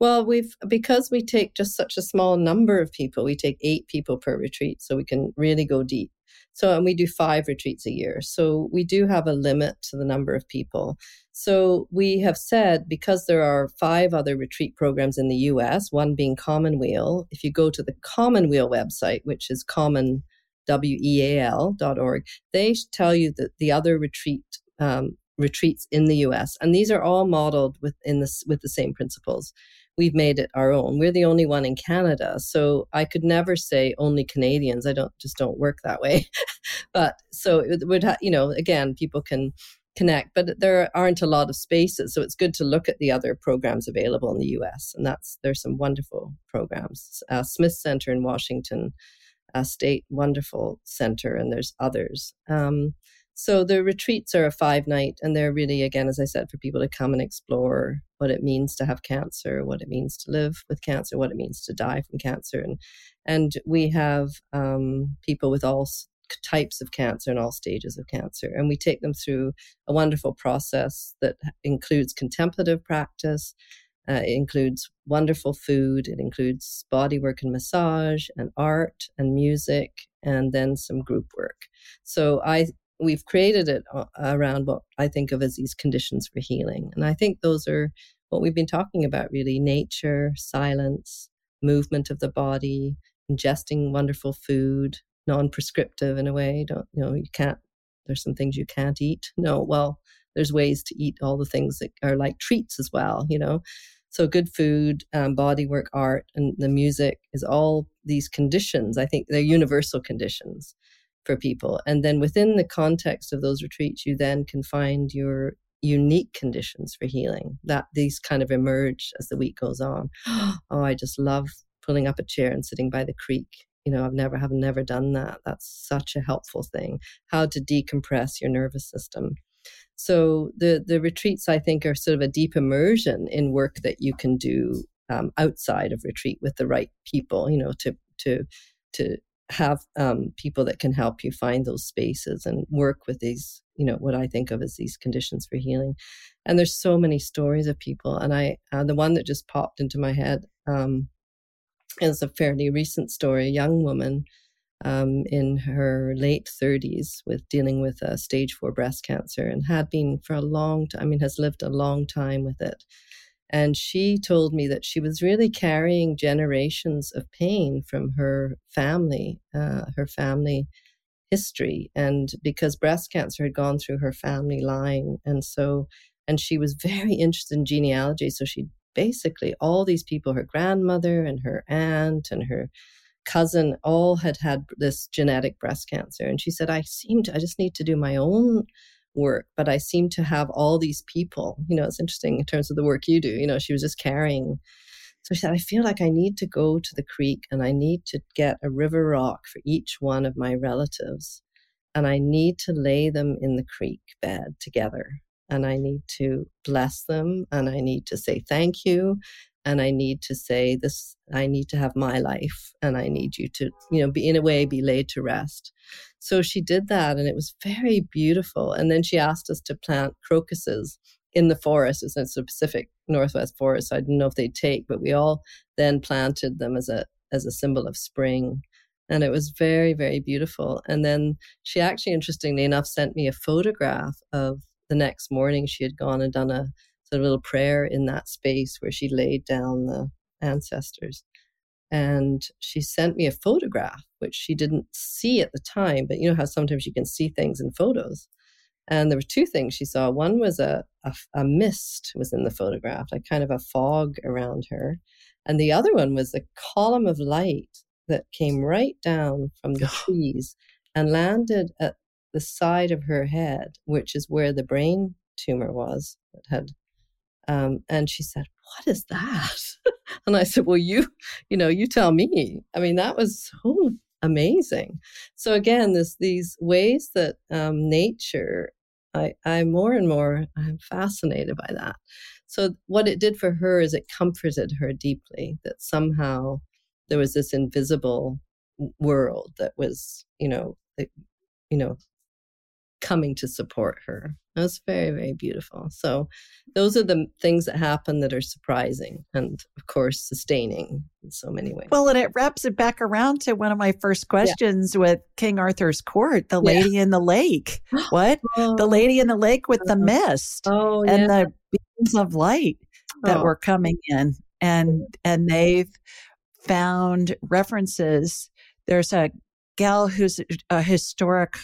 Well, we've because we take just such a small number of people, we take eight people per retreat, so we can really go deep. So, and we do five retreats a year. So, we do have a limit to the number of people. So, we have said because there are five other retreat programs in the US, one being Commonweal, if you go to the Commonweal website, which is common, W-E-A-L.org, they tell you that the other retreat um, retreats in the US, and these are all modeled within this with the same principles we've made it our own. We're the only one in Canada, so I could never say only Canadians. I don't just don't work that way. but so it would, ha- you know, again, people can connect, but there aren't a lot of spaces, so it's good to look at the other programs available in the U.S. And that's there's some wonderful programs. Uh, Smith Center in Washington a State, wonderful center, and there's others. Um, so the retreats are a five night, and they're really, again, as I said, for people to come and explore what it means to have cancer, what it means to live with cancer, what it means to die from cancer, and and we have um, people with all types of cancer and all stages of cancer, and we take them through a wonderful process that includes contemplative practice. Uh, it includes wonderful food. It includes body work and massage, and art and music, and then some group work. So I we've created it uh, around what I think of as these conditions for healing. And I think those are what we've been talking about really nature, silence, movement of the body, ingesting wonderful food, non prescriptive in a way. Don't, you know, you can't, there's some things you can't eat. No, well, there's ways to eat all the things that are like treats as well, you know. So good food, um, body work, art, and the music is all these conditions. I think they're universal conditions for people. And then within the context of those retreats, you then can find your unique conditions for healing that these kind of emerge as the week goes on. oh, I just love pulling up a chair and sitting by the creek. You know, I've never have never done that. That's such a helpful thing. How to decompress your nervous system. So the the retreats, I think, are sort of a deep immersion in work that you can do um, outside of retreat with the right people. You know, to to to have um, people that can help you find those spaces and work with these you know what i think of as these conditions for healing. And there's so many stories of people and i uh, the one that just popped into my head um, is a fairly recent story a young woman um, in her late 30s with dealing with a stage 4 breast cancer and had been for a long time i mean has lived a long time with it and she told me that she was really carrying generations of pain from her family, uh, her family history. And because breast cancer had gone through her family line. And so, and she was very interested in genealogy. So she basically, all these people, her grandmother and her aunt and her cousin, all had had this genetic breast cancer. And she said, I seem to, I just need to do my own work, but I seem to have all these people. You know, it's interesting in terms of the work you do. You know, she was just carrying. So she said, I feel like I need to go to the creek and I need to get a river rock for each one of my relatives. And I need to lay them in the creek bed together. And I need to bless them and I need to say thank you and I need to say this, I need to have my life and I need you to, you know, be in a way, be laid to rest. So she did that and it was very beautiful. And then she asked us to plant crocuses in the forest. It's a Pacific Northwest forest. So I didn't know if they'd take, but we all then planted them as a, as a symbol of spring. And it was very, very beautiful. And then she actually, interestingly enough, sent me a photograph of the next morning she had gone and done a a little prayer in that space where she laid down the ancestors. And she sent me a photograph, which she didn't see at the time, but you know how sometimes you can see things in photos. And there were two things she saw. One was a, a, a mist was in the photograph, like kind of a fog around her. And the other one was a column of light that came right down from the trees and landed at the side of her head, which is where the brain tumor was that had um, and she said, What is that? and I said, Well, you, you know, you tell me. I mean, that was so amazing. So again, this these ways that um, nature, I, I more and more I'm fascinated by that. So what it did for her is it comforted her deeply that somehow there was this invisible world that was, you know, that, you know, coming to support her. It was very, very beautiful. So those are the things that happen that are surprising and of course sustaining in so many ways. Well, and it wraps it back around to one of my first questions yeah. with King Arthur's court, the lady yeah. in the lake. What? Oh, the lady in the lake with the uh-huh. mist oh, and the beams of light that oh. were coming in. And and they've found references. There's a gal who's a historic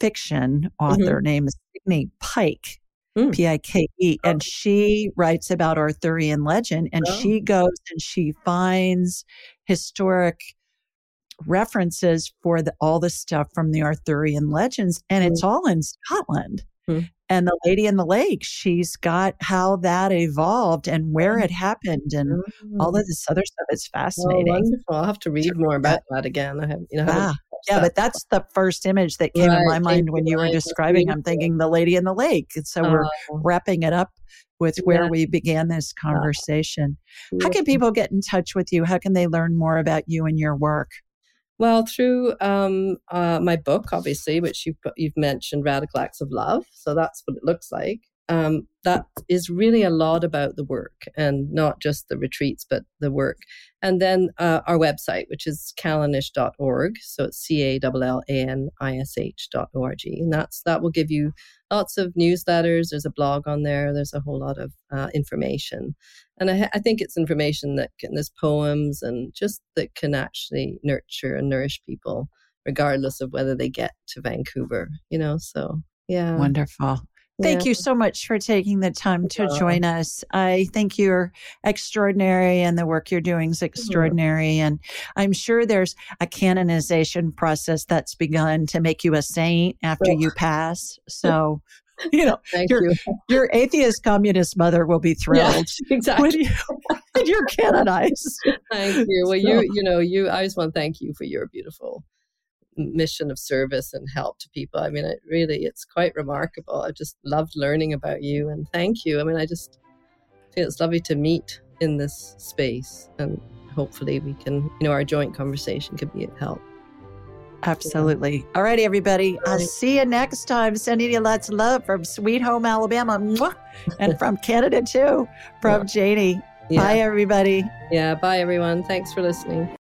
fiction author mm-hmm. named Signe Pike, mm. P I K E, oh. and she writes about Arthurian legend and oh. she goes and she finds historic references for the, all the stuff from the Arthurian legends, and mm. it's all in Scotland. Mm. And the Lady in the Lake, she's got how that evolved and where it happened and all of mm. this other stuff. It's oh, fascinating. Oh, wonderful. I'll have to read more about that again. I have, you know, ah, yeah, but that's the first image that came right. in my mind when you were describing. I'm thinking the lady in the lake. And so we're oh. wrapping it up with where yeah. we began this conversation. Yeah. How can people get in touch with you? How can they learn more about you and your work? Well, through um, uh, my book, obviously, which you've you've mentioned, Radical Acts of Love. So that's what it looks like um, that is really a lot about the work and not just the retreats, but the work. And then uh, our website, which is callanish.org. So it's C A L L A N I S H.org. And that's, that will give you lots of newsletters. There's a blog on there. There's a whole lot of uh, information. And I, I think it's information that can, there's poems and just that can actually nurture and nourish people, regardless of whether they get to Vancouver, you know? So, yeah. Wonderful. Thank you so much for taking the time to join us. I think you're extraordinary and the work you're doing is mm-hmm. extraordinary. Mm-hmm. And I'm sure there's a canonization process that's begun to make you a saint after you pass. So, you know, your, you. your atheist communist mother will be thrilled. Yeah, exactly. When, you, are canonized. Thank you. Well, so. you, you know, you, I just want to thank you for your beautiful mission of service and help to people. I mean, it really, it's quite remarkable. I just loved learning about you and thank you. I mean, I just feel it's lovely to meet in this space and hopefully we can, you know, our joint conversation could be a help. Absolutely. Yeah. All right, everybody. I'll see you next time. Sending you lots of love from Sweet Home, Alabama. And from Canada, too, from Janie. Yeah. Bye, everybody. Yeah. Bye, everyone. Thanks for listening.